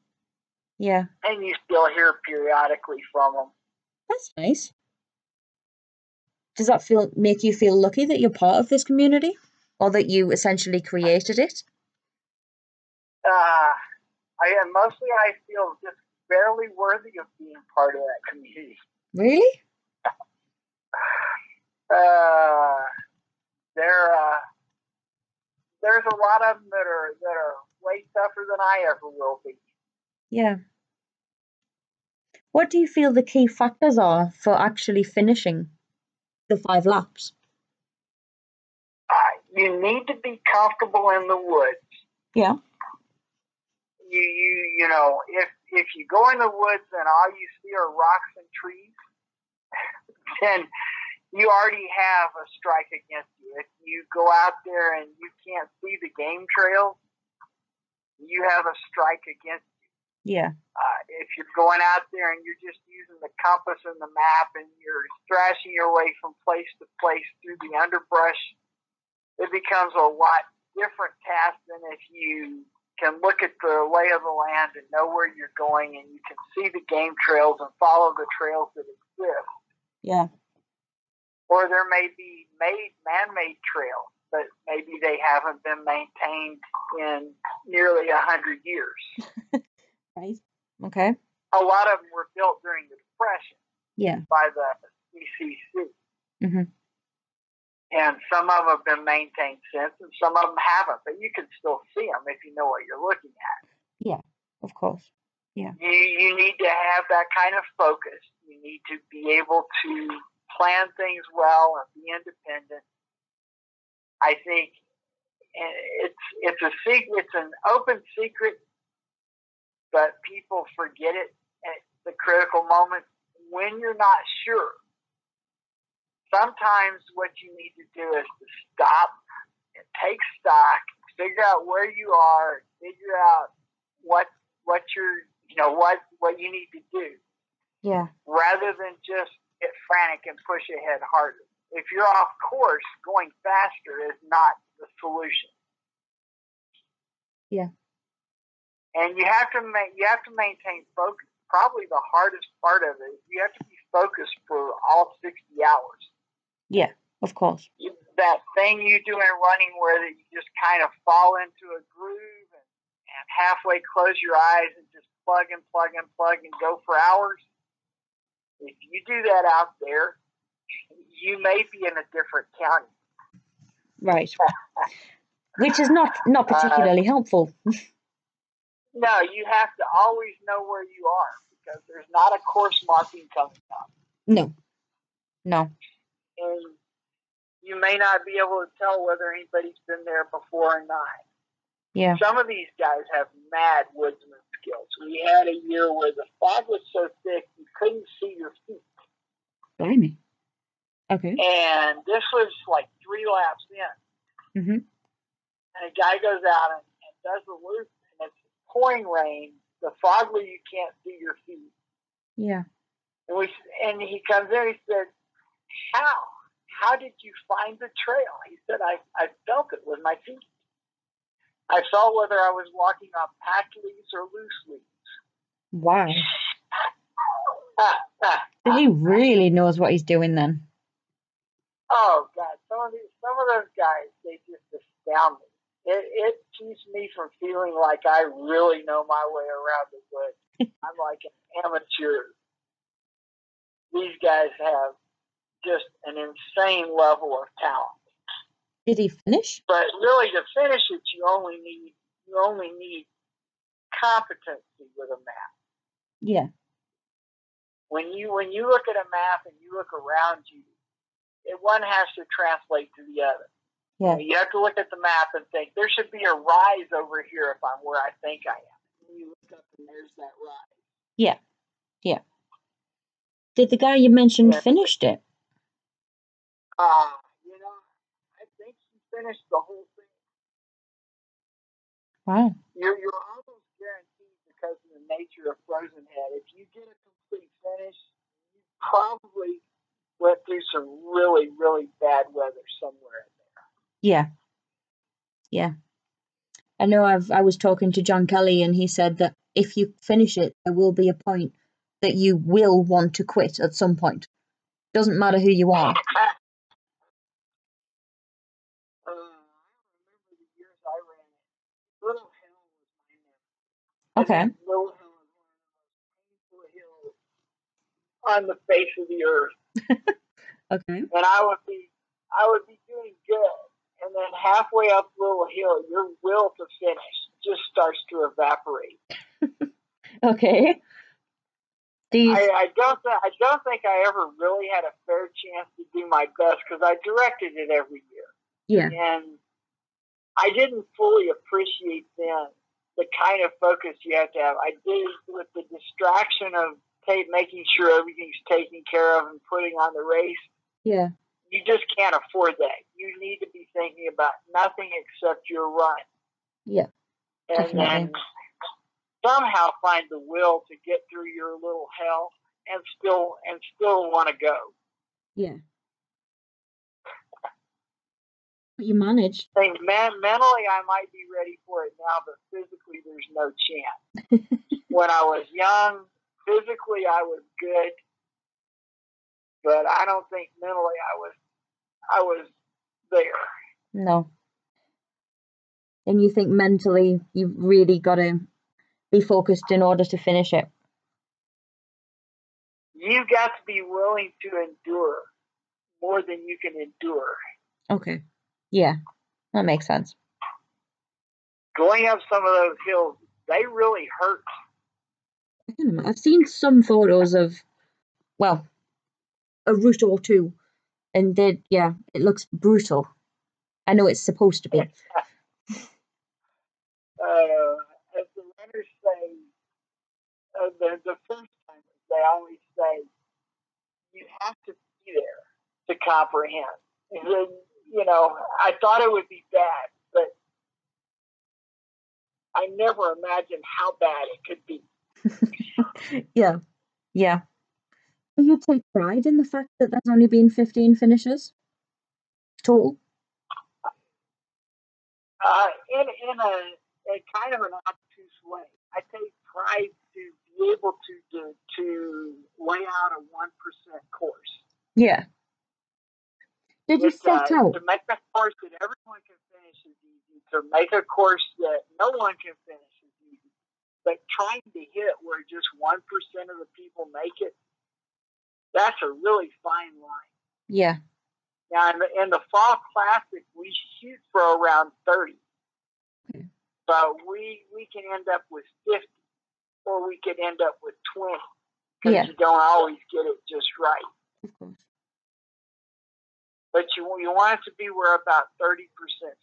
A: Yeah.
B: and you still hear periodically from them.
A: That's nice. Does that feel make you feel lucky that you're part of this community? Or that you essentially created it?
B: Uh, I am mostly I feel just barely worthy of being part of that community.
A: Really? [sighs]
B: Uh, there, uh, there's a lot of them that are that are way tougher than I ever will be.
A: Yeah. What do you feel the key factors are for actually finishing the five laps?
B: You need to be comfortable in the woods.
A: Yeah.
B: You you you know if if you go in the woods and all you see are rocks and trees, [laughs] then you already have a strike against you. If you go out there and you can't see the game trail, you have a strike against.
A: Yeah.
B: Uh, if you're going out there and you're just using the compass and the map and you're thrashing your way from place to place through the underbrush, it becomes a lot different task than if you can look at the lay of the land and know where you're going and you can see the game trails and follow the trails that exist.
A: Yeah.
B: Or there may be made man-made trails, but maybe they haven't been maintained in nearly a hundred years. [laughs]
A: Right. Okay.
B: A lot of them were built during the Depression
A: Yeah.
B: by the CCC,
A: hmm
B: and some of them have been maintained since, and some of them haven't. But you can still see them if you know what you're looking at.
A: Yeah. Of course. Yeah.
B: You you need to have that kind of focus. You need to be able to plan things well and be independent. I think it's it's a secret. It's an open secret, but people forget it at the critical moment when you're not sure. Sometimes what you need to do is to stop and take stock, figure out where you are, figure out what what you're you know what what you need to do
A: Yeah.
B: rather than just get frantic and push ahead harder. If you're off course, going faster is not the solution.
A: Yeah.
B: And you have to ma- you have to maintain focus. Probably the hardest part of it is you have to be focused for all 60 hours.
A: Yeah. Of course.
B: You- That thing you do in running where you just kind of fall into a groove and, and halfway close your eyes and just plug and plug and plug and go for hours If you do that out there, you may be in a different county.
A: Right. Which is not not
B: Uh,
A: particularly helpful. [laughs]
B: No, you have to always know where you are because there's not a course marking coming up.
A: No. No.
B: And you may not be able to tell whether anybody's been there before or not.
A: Yeah.
B: Some of these guys have mad woodsman skills. We had a year where the fog was so thick you couldn't see your feet.
A: Blimey. Okay.
B: And this was like three laps in.
A: Mhm.
B: And a guy goes out and, and does the loop, pouring rain. The fog where you can't see your feet.
A: Yeah.
B: And we and he comes in. He said, "How? How did you find the trail?" He said, "I I felt it with my feet. I saw whether I was walking on packed leaves or loose leaves."
A: Wow. [laughs]
B: Ah, ah.
A: He really knows what he's doing then.
B: Oh God, some of these, some of those guys, they just astound me. It, it keeps me from feeling like I really know my way around the woods. [laughs] I'm like an amateur. These guys have just an insane level of talent.
A: Did he finish?
B: But really, to finish it, you only need you only need competency with a map.
A: Yeah.
B: When you when you look at a map and you look around you, it, one has to translate to the other.
A: Yeah.
B: You have to look at the map and think there should be a rise over here if I'm where I think I am. And you look up and there's that rise.
A: Yeah. Yeah. Did the guy you mentioned
B: Yeah.
A: finished it?
B: Uh, you know, I think he finished the whole thing.
A: Wow.
B: You're you're almost guaranteed because of the nature of Frozen Head. If you get a complete finish, you probably went through some really really bad weather somewhere in there.
A: Yeah. Yeah. I know I've I was talking to John Kelly and he said that if you finish it, there will be a point that you will want to quit at some point. Doesn't matter who you are.
B: Uh, I remember the years I ran it. Little Hill was my memory.
A: Okay.
B: And Little Hill is one of the most painful hills on the face of the earth. [laughs]
A: Okay.
B: And I would be I would be doing good. And then halfway up Little Hill, your will to finish just starts to evaporate. [laughs]
A: Okay. You
B: I, I don't th- I don't think I ever really had a fair chance to do my best because I directed it every year.
A: yeah.
B: and I didn't fully appreciate then the kind of focus you have to have. I did it with the distraction of making sure everything's taken care of and putting on the race.
A: Yeah.
B: You just can't afford that. You need to be thinking about nothing except your run,
A: Yeah.
B: and then somehow find the will to get through your Little Hill and still and still want to go.
A: Yeah. But you managed.
B: think man, mentally I might be ready for it now, but physically there's no chance. [laughs] when I was young, physically I was good, but I don't think mentally I was I was there.
A: No. And you think mentally you've really got to be focused in order to finish it.
B: You've got to be willing to endure more than you can endure.
A: Okay. Yeah. That makes sense.
B: Going up some of those hills, they really hurt.
A: I've seen some photos of, well, a route or two, and they, yeah, it looks brutal. I know it's supposed to be.
B: Uh, as the runners say, uh, the, the first time they always say, you have to be there to comprehend. And then, you know, I thought it would be bad, but I never imagined how bad it could be. [laughs]
A: yeah. Yeah. Do you take pride in the fact that there's only been 15 finishes? Total?
B: Uh, in in a, a kind of an obtuse way, I take pride to be able to to, to lay out a one percent course.
A: Yeah. Did you
B: It's,
A: set
B: uh,
A: out?
B: to make a course that everyone can finish is easy. To make a course that no one can finish is easy. But trying to hit where just one percent of the people make it, That's a really fine line.
A: Yeah.
B: Now, in the, in the fall classic, we shoot for around 30.
A: Okay.
B: But we, we can end up with 50 or we could end up with 20 because
A: Yeah.
B: you don't always get it just right.
A: Of course.
B: But you, you want it to be where about 30%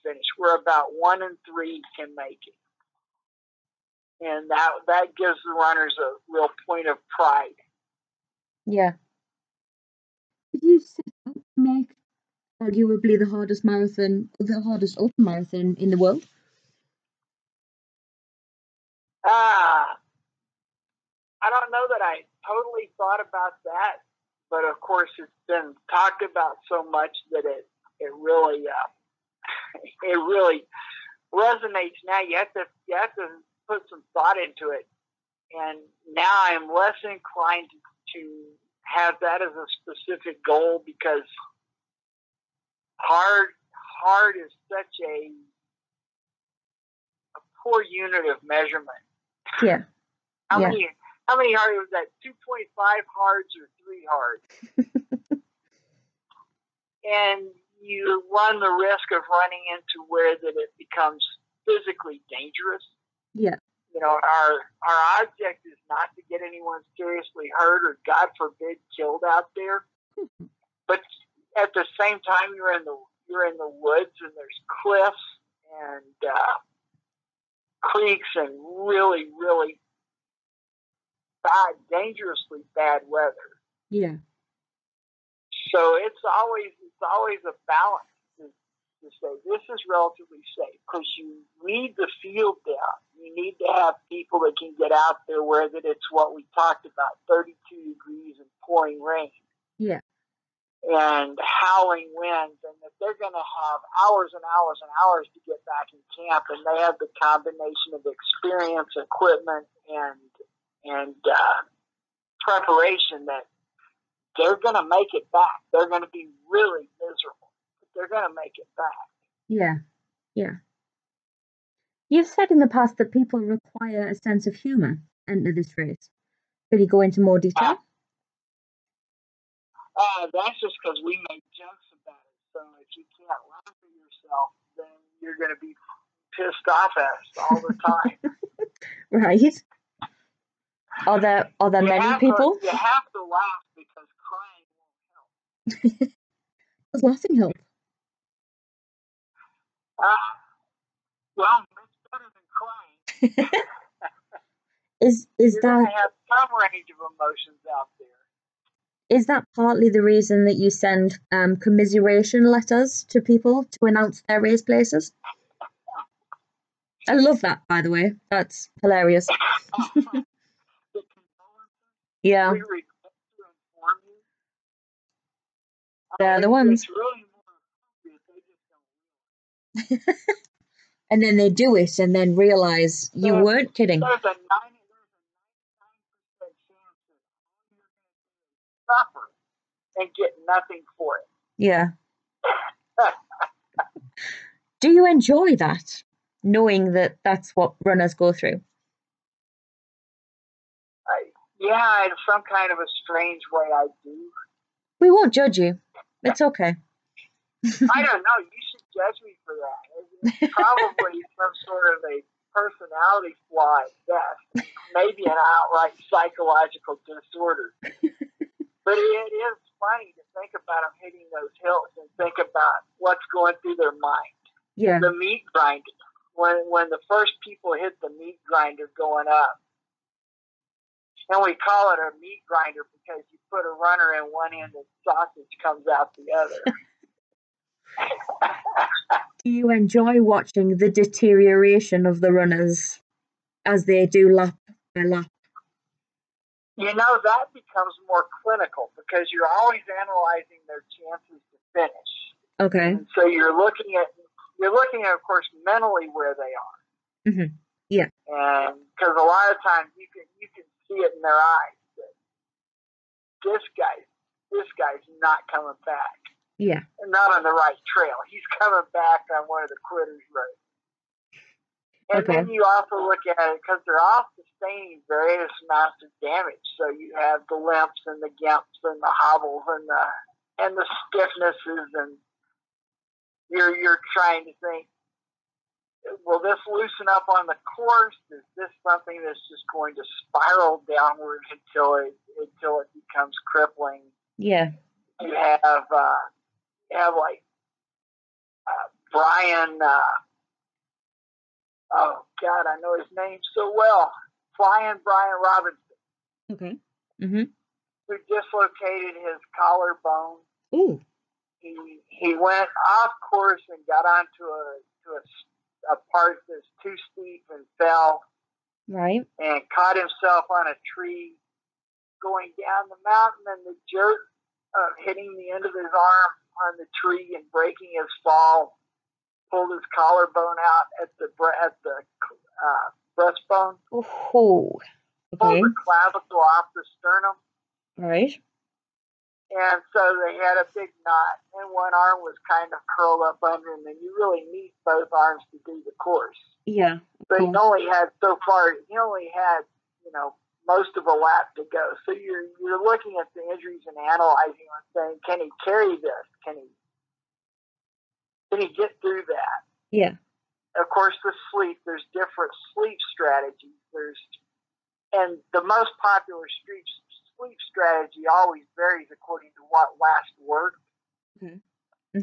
B: finish, where about one in three can make it. And that, that gives the runners a real point of pride.
A: Yeah. Did you set out to make arguably the hardest marathon, the hardest ultra marathon in the world?
B: Ah, I don't know that I totally thought about that, but of course it's been talked about so much that it it really uh, [laughs] it really resonates now. You have to you have to put some thought into it, and now I'm less inclined to have that as a specific goal because hard hard is such a a poor unit of measurement.
A: Yeah.
B: How
A: Yeah.
B: many how many hard was that? Two point five hards or three hards? [laughs] and you run the risk of running into where that it becomes physically dangerous.
A: Yeah.
B: You know, our our object is not to get anyone seriously hurt or God forbid killed out there. [laughs] But at the same time you're in the you're in the woods and there's cliffs and uh, creeks and really, really bad, dangerously bad weather.
A: Yeah.
B: So it's always it's always a balance to, to say this is relatively safe because you need the field down. You need to have people that can get out there where that it's what we talked about, 32 degrees and pouring rain
A: Yeah.
B: And howling winds, and that they're going to have hours and hours and hours to get back in camp, and they have the combination of experience, equipment, and and uh, preparation that they're going to make it back. They're going to be really miserable, but they're going to make it back.
A: Yeah. Yeah. You've said in the past that people require a sense of humour to enter this race. Could you go into more detail?
B: Uh, that's just because we make jokes about it. So if you can't laugh at yourself, then you're going to be pissed off at us all the time. [laughs]
A: Right. Are there are there
B: You
A: many people?
B: To, you have to laugh because crying won't [laughs] help.
A: Does laughing help?
B: Uh, well, it's better than crying. [laughs]
A: Is is
B: You're
A: that
B: to have some range of emotions out there.
A: Is that partly the reason that you send um, commiseration letters to people to announce their race places? I love that, by the way. That's hilarious. [laughs] Yeah,
B: we regret to inform you.
A: They're the ones.
B: It's really more appropriate. They just don't [laughs]
A: and then they do it, and then realize you weren't kidding.
B: There's a 90, there's a 99% chance that all you're going to do is suffer and get nothing for it.
A: Yeah. Do you enjoy that, knowing that that's what runners go through?
B: I, yeah, in some kind of a strange way, I do.
A: We won't judge you. It's okay. [laughs]
B: I don't know. You should judge me for that. It's probably [laughs] some sort of a personality flaw at best, maybe an outright psychological disorder. [laughs] But it is funny to think about them hitting those hills and think about what's going through their mind.
A: Yeah.
B: the meat grinder. When when the first people hit the meat grinder going up, and we call it a meat grinder because you put a runner in one end and sausage comes out the other. [laughs] [laughs]
A: Do you enjoy watching the deterioration of the runners as they do lap by lap?
B: You know that becomes more clinical because you're always analyzing their chances to finish,
A: Okay.
B: and so you're looking at you're looking at, of course, mentally where they are.
A: Mm-hmm. Yeah.
B: And because a lot of times you can you can see it in their eyes that this guy this guy's not coming back,
A: Yeah.
B: not on the right trail. He's coming back on one of the quitters' roads. And
A: Okay.
B: then you also look at it because they're all sustaining various amounts of damage. So you have the limps and the gimps and the hobbles and the and the stiffnesses and you're you're trying to think, will this loosen up on the course? Is this something that's just going to spiral downward until it until it becomes crippling?
A: Yeah.
B: You have uh, you have like uh, Brian. Uh, oh God, I know his name so well. Flying Brian Robinson,
A: Okay. Mhm.
B: who dislocated his collarbone.
A: Ooh.
B: He he went off course and got onto a to a, s- a part that's too steep and fell
A: Right.
B: and caught himself on a tree going down the mountain and the jerk of hitting the end of his arm on the tree and breaking his fall pulled his collarbone out at the bre- at the uh, breastbone
A: Oh.
B: pulled the clavicle off the sternum
A: Right.
B: and so they had a big knot and one arm was kind of curled up under him and you really need both arms to do the course
A: Yeah.
B: but he only had so far. He only had you know most of a lap to go. So you're you're looking at the injuries and analyzing and saying, can he carry this? Can he can he get through that?
A: Yeah.
B: Of course, the sleep. There's different sleep strategies. There's and the most popular sleep sleep strategy always varies according to what last worked.
A: Mhm.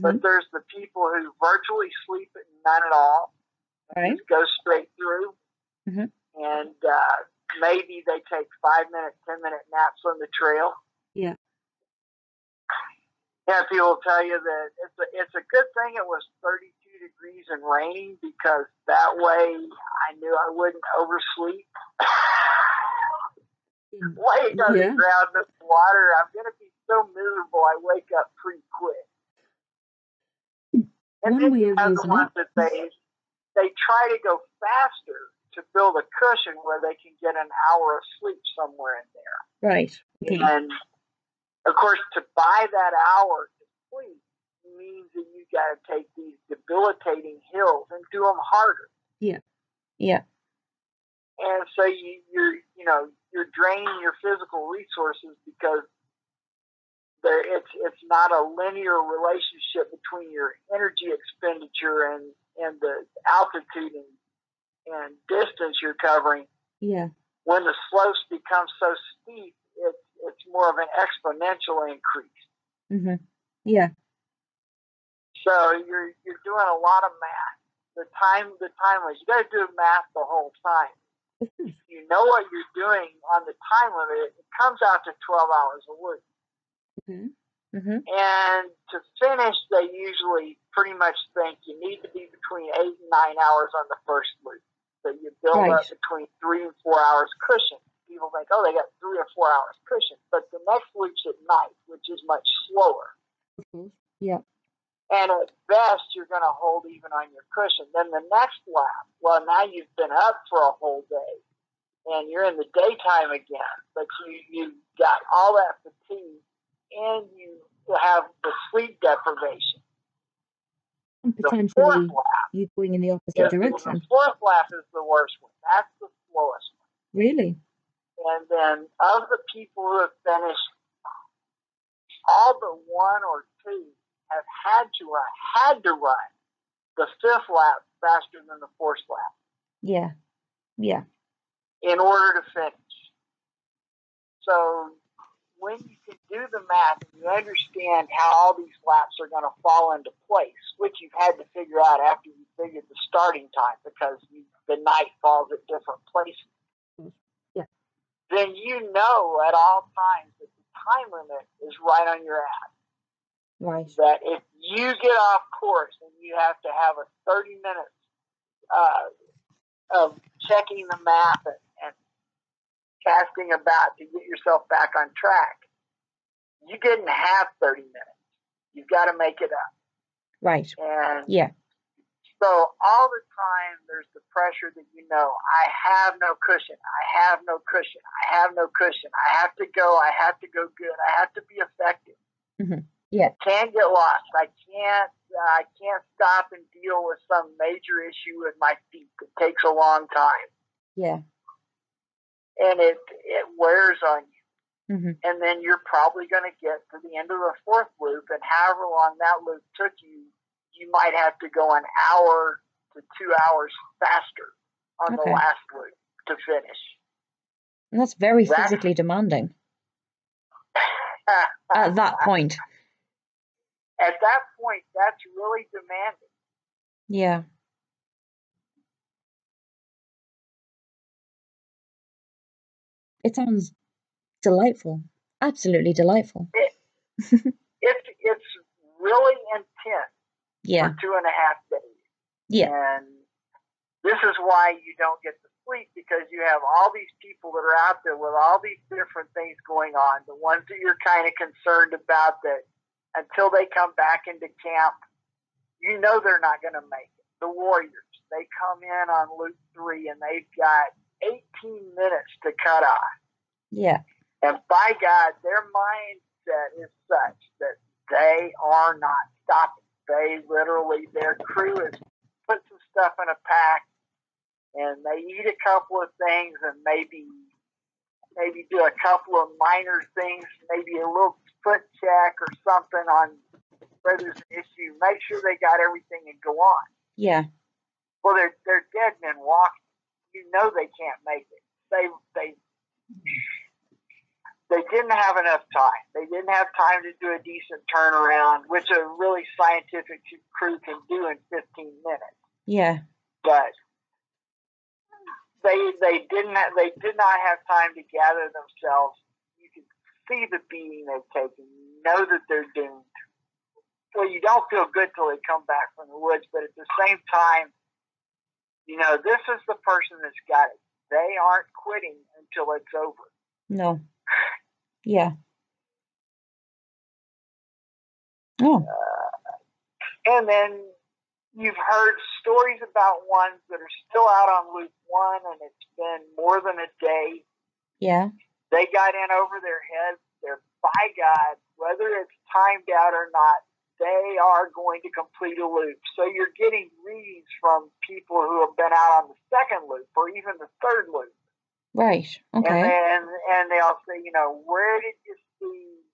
B: But there's the people who virtually sleep at none at all
A: Right.
B: just go straight through.
A: Mhm.
B: And uh, maybe they take five minute, ten minute naps on the trail.
A: Yeah.
B: Yeah, people tell you that it's a it's a good thing it was 32 degrees and raining because that way I knew I wouldn't oversleep.
A: Mm.
B: Laying on
A: Yeah.
B: the ground in the water, I'm gonna be so miserable. I wake up pretty quick. And then you have the ones that they they try to go faster to build a cushion where they can get an hour of sleep somewhere in there.
A: Right. Okay.
B: And of course, to buy that hour to sleep means that you got to take these debilitating hills and do them harder.
A: Yeah. Yeah.
B: And so you, you're, you know, you're draining your physical resources because there, it's it's not a linear relationship between your energy expenditure and and the altitude and and distance you're covering.
A: Yeah.
B: When the slopes become so steep, it's it's more of an exponential increase.
A: Mhm. Yeah.
B: So you're you're doing a lot of math. The time the time limit. You got to do math the whole time.
A: Course.
B: You know what you're doing on the time limit. It comes out to 12 hours a week.
A: Okay. Mhm.
B: And to finish, they usually pretty much think you need to be between eight and nine hours on the first loop. So you build up between three and four hours cushion. People think, oh, they got three or four hours cushion. But the next loop's at night, which is much slower.
A: Course. Yeah.
B: And at best, you're going to hold even on your cushion. Then the next lap, well, now you've been up for a whole day and you're in the daytime again, but you, you got all that fatigue and you have the sleep deprivation.
A: And
B: The fourth
A: potentially
B: lap,
A: you going in the opposite direction.
B: the fourth lap is the worst one. That's the slowest one. Really? And then of the people who have finished, all but one or two have had to run, had to run the fifth lap faster than the fourth lap
A: Yeah. Yeah.
B: in order to finish. So when you can do the math and you understand how all these laps are going to fall into place, which you've had to figure out after you figured the starting time because you, the night falls at different places. Then you know at all times that the time limit is right on your ass.
A: Right.
B: That if you get off course and you have to have a 30 minutes uh, of checking the map and, and casting about to get yourself back on track, you didn't have 30 minutes. You've got to make it up.
A: Right.
B: And
A: Yeah.
B: So all the time there's the pressure that you know, I have no cushion. I have no cushion. I have no cushion. I have to go. I have to go good. I have to be effective.
A: Mhm. Yeah.
B: Can't get lost. I can't. Uh, I can't stop and deal with some major issue with my feet. It takes a long time,
A: Yeah.
B: and it it wears on you.
A: hmm
B: And then you're probably going to get to the end of the fourth loop, and however long that loop took you, you might have to go an hour to two hours faster on
A: Okay.
B: the last loop to finish.
A: And that's very
B: That-
A: physically demanding [laughs] at that point.
B: At that point, that's really demanding.
A: Yeah. It sounds delightful. Absolutely delightful. [laughs]
B: It's it's really intense
A: Yeah.
B: for two and a half days.
A: Yeah.
B: And this is why you don't get to sleep because you have all these people that are out there with all these different things going on. The ones that you're kind of concerned about that until they come back into camp, you know they're not going to make it. The Warriors, they come in on loop three and they've got 18 minutes to cut off.
A: Yeah.
B: And by God, their mindset is such that they are not stopping. They literally, their crew is put some stuff in a pack and they eat a couple of things and maybe maybe do a couple of minor things, maybe a little foot check or something on where there's an issue. Make sure they got everything and go on.
A: Yeah.
B: Well, they're they're dead men walking. You know they can't make it. They they they didn't have enough time. They didn't have time to do a decent turnaround, which a really scientific crew can do in 15 minutes.
A: Yeah.
B: But they they didn't have, they did not have time to gather themselves. You can see the beating they've taken. You know that they're doomed. Well, you don't feel good till they come back from the woods, but at the same time, you know this is the person that's got it. They aren't quitting until it's over.
A: No. [laughs] Yeah. Oh.
B: Uh, and then you've heard stories about ones that are still out on loop one, and it's been more than a day.
A: Yeah.
B: They got in over their heads. They're by God, whether it's timed out or not, they are going to complete a loop. So you're getting readings from people who have been out on the second loop or even the third loop.
A: Right.
B: And
A: Okay.
B: then and they'll say, you know, where did you see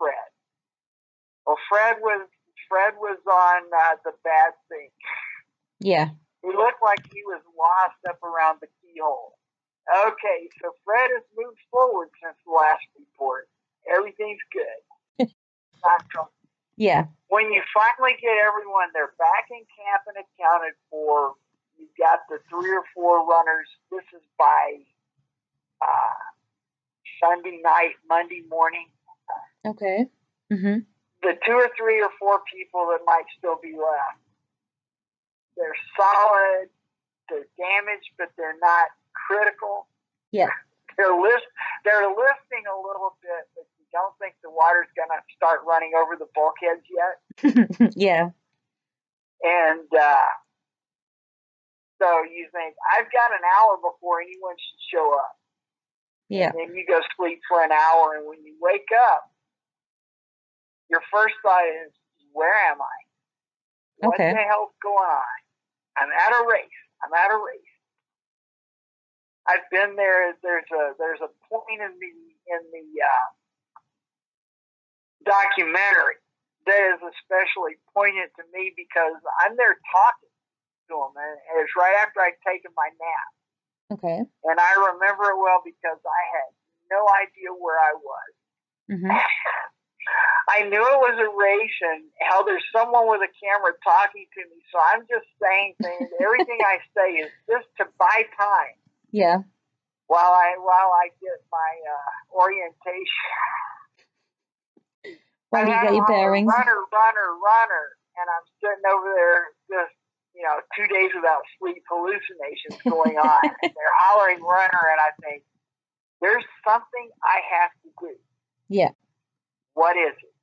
B: Fred? Well, Fred was Fred was on uh, the bad thing.
A: Yeah.
B: He looked like he was lost up around the keyhole. Okay, so Fred has moved forward since the last report. Everything's good. [laughs] Not trouble.
A: Yeah.
B: when you finally get everyone, they're back in camp and accounted for. You've got the three or four runners. This is by uh, Sunday night, Monday morning.
A: Okay. Mhm.
B: The two or three or four people that might still be left. They're solid. They're damaged, but they're not critical.
A: Yeah.
B: They're list. They're lifting a little bit, but you don't think the water's going to start running over the bulkheads yet. [laughs]
A: yeah.
B: And uh, so you think, I've got an hour before anyone should show up.
A: Yeah.
B: And then you go sleep for an hour, and when you wake up, your first thought is, where am I? What
A: Okay.
B: the hell's going on? I'm at a race. I'm at a race. I've been there. There's a there's a point in the in the uh, documentary that is especially poignant to me because I'm there talking to him, and it's right after I'd taken my nap,
A: Okay.
B: and I remember it well because I had no idea where I was.
A: Mhm. [laughs]
B: I knew it was a race, and how there's someone with a camera talking to me, so I'm just saying things. [laughs] Everything I say is just to buy time
A: Yeah.
B: while I while I get my uh, orientation.
A: While you get your bearings.
B: Runner, runner, runner, and I'm sitting over there just you know two days without sleep, hallucinations going on. [laughs] and they're hollering runner, and I think there's something I have to do.
A: Yeah.
B: What is it?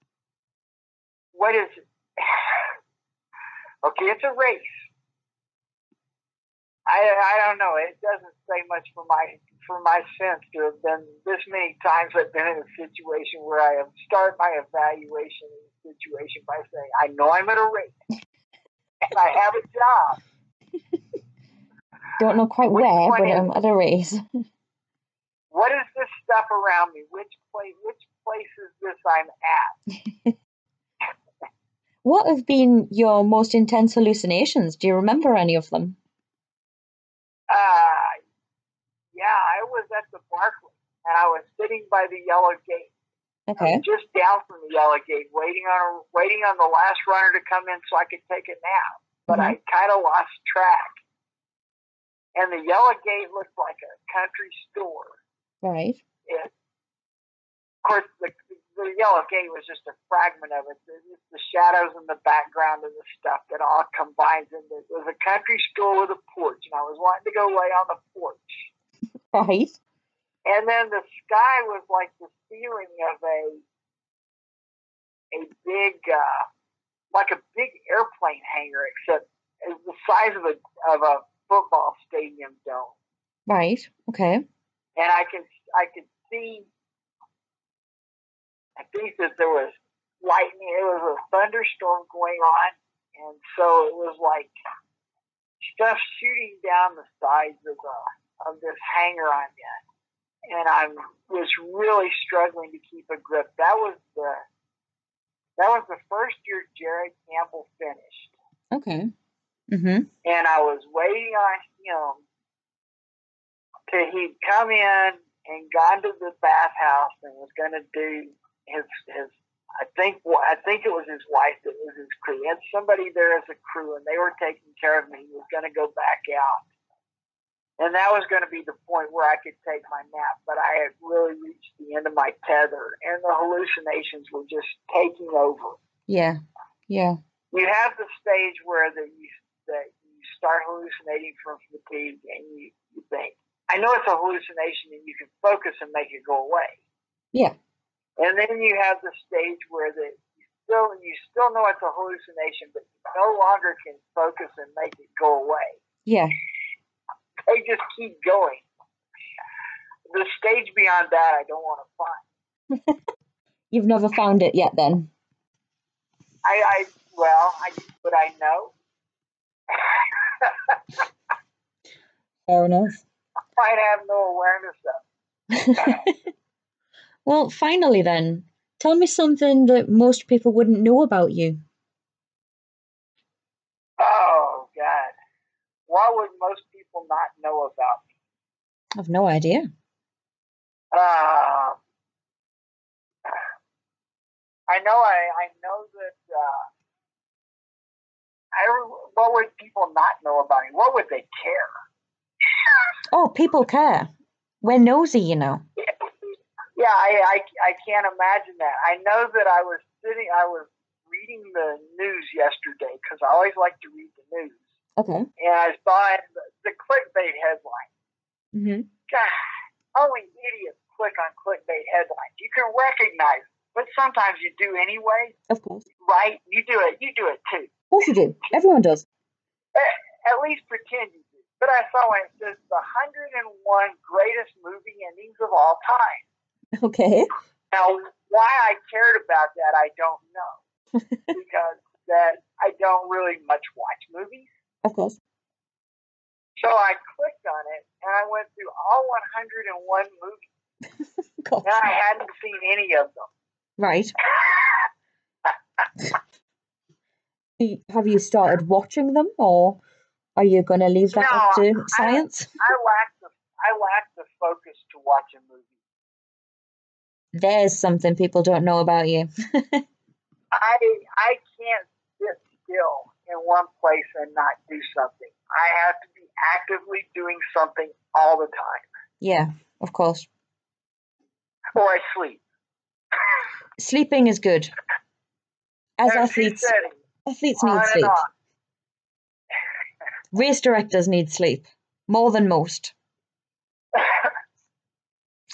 B: What is it? [sighs] okay, it's a race. I I don't know. It doesn't say much for my for my sense to have been this many times I've been in a situation where I have start my evaluation situation by saying, I know I'm at a race and I have a job. [laughs]
A: Don't know quite
B: Which
A: where, but I'm at a race. [laughs]
B: What is this stuff around me? Which place which place is this I'm at? [laughs]
A: What have been your most intense hallucinations? Do you remember any of them?
B: Uh yeah, I was at the Barkley and I was sitting by the yellow gate. I
A: Okay.
B: just down from the yellow gate, waiting on waiting on the last runner to come in so I could take a nap. But mm-hmm. I kind of lost track. And the yellow gate looked like a country store.
A: Right.
B: It, of course, the, the yellow gate was just a fragment of it. It's the shadows in the background of the stuff that all combines into it was a country store with a porch, and I was wanting to go lay on the porch. [laughs]
A: Right.
B: And then the sky was like the ceiling of a a big, uh, like a big airplane hangar, except it was the size of a of a football stadium dome.
A: Right. Okay.
B: and I can I could see. I think that there was lightning. It was a thunderstorm going on, and so it was like stuff shooting down the sides of the of this hangar I'm in, and I was really struggling to keep a grip. That was the that was the first year Jared Campbell finished
A: Okay. Mm-hmm.
B: and I was waiting on him till he'd come in and gone to the bathhouse and was going to do his his. I think I think it was his wife that was his crew. He had somebody there as a crew, and they were taking care of me. He was going to go back out, and that was going to be the point where I could take my nap. But I had really reached the end of my tether, and the hallucinations were just taking over
A: Yeah. Yeah.
B: you have the stage where the, you that you start hallucinating from fatigue, and you, you think, I know it's a hallucination, and you can focus and make it go away.
A: Yeah.
B: And then you have the stage where the you still you still know it's a hallucination, but you no longer can focus and make it go away.
A: Yeah.
B: They just keep going. The stage beyond that, I don't want to find. [laughs]
A: You've never found it yet, then.
B: I, I well, I but I know.
A: Fair enough. [laughs]
B: I have no awareness of. [laughs]
A: well, finally, then, tell me something that most people wouldn't know about you.
B: Oh God, what would most people not know about me?
A: I've no idea.
B: Uh, I know. I I know that. Uh, I what would people not know about me? What would they care?
A: Oh, people care. We're nosy, you know. [laughs]
B: Yeah, I, I I can't imagine that. I know that I was sitting. I was reading the news yesterday because I always like to read the news,
A: Okay.
B: and I saw it, the, clickbait headline.
A: Mm-hmm.
B: God, only idiots click on clickbait headlines. You can recognize, it, but sometimes you do anyway,
A: Of course.
B: right? You do it. You do it too.
A: Of course you do. Everyone does.
B: At least pretend you do. But I saw. It says the 101 greatest movie endings of all time.
A: Okay.
B: Now, why I cared about that, I don't know, [laughs] because that I don't really much watch movies.
A: Of course.
B: So I clicked on it and I went through all 101 movies, [laughs] and I hadn't seen any of them.
A: Right. [laughs] Have you started watching them, or are you going to leave that up
B: No,
A: to
B: I-
A: science? [laughs]
B: I lack the I lack the focus to watch a movie.
A: There's something people don't know about you.
B: I I can't sit still in one place and not do something. I have to be actively doing something all the time,
A: yeah, of course.
B: or I sleep.
A: Sleeping is good. As athletes, athletes need sleep. Race directors need sleep more than most.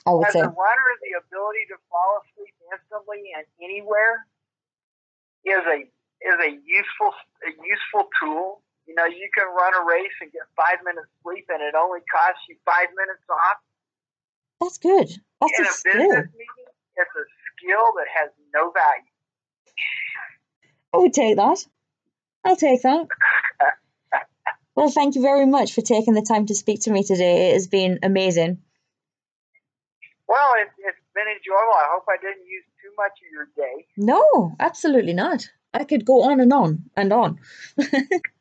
A: I would
B: As
A: say.
B: a runner, the ability to fall asleep instantly and anywhere is a is a useful a useful tool. You know, you can run a race and get five minutes sleep, and it only costs you five minutes off.
A: That's good. That's
B: In
A: a
B: a
A: skill.
B: business meeting, it's a skill that has no value.
A: I would take that. I'll take that. [laughs] well, thank you very much for taking the time to speak to me today. It has been amazing.
B: Well, it, it's been enjoyable. I hope I didn't use too much of your day.
A: No, absolutely not. I could go on and on and on. [laughs]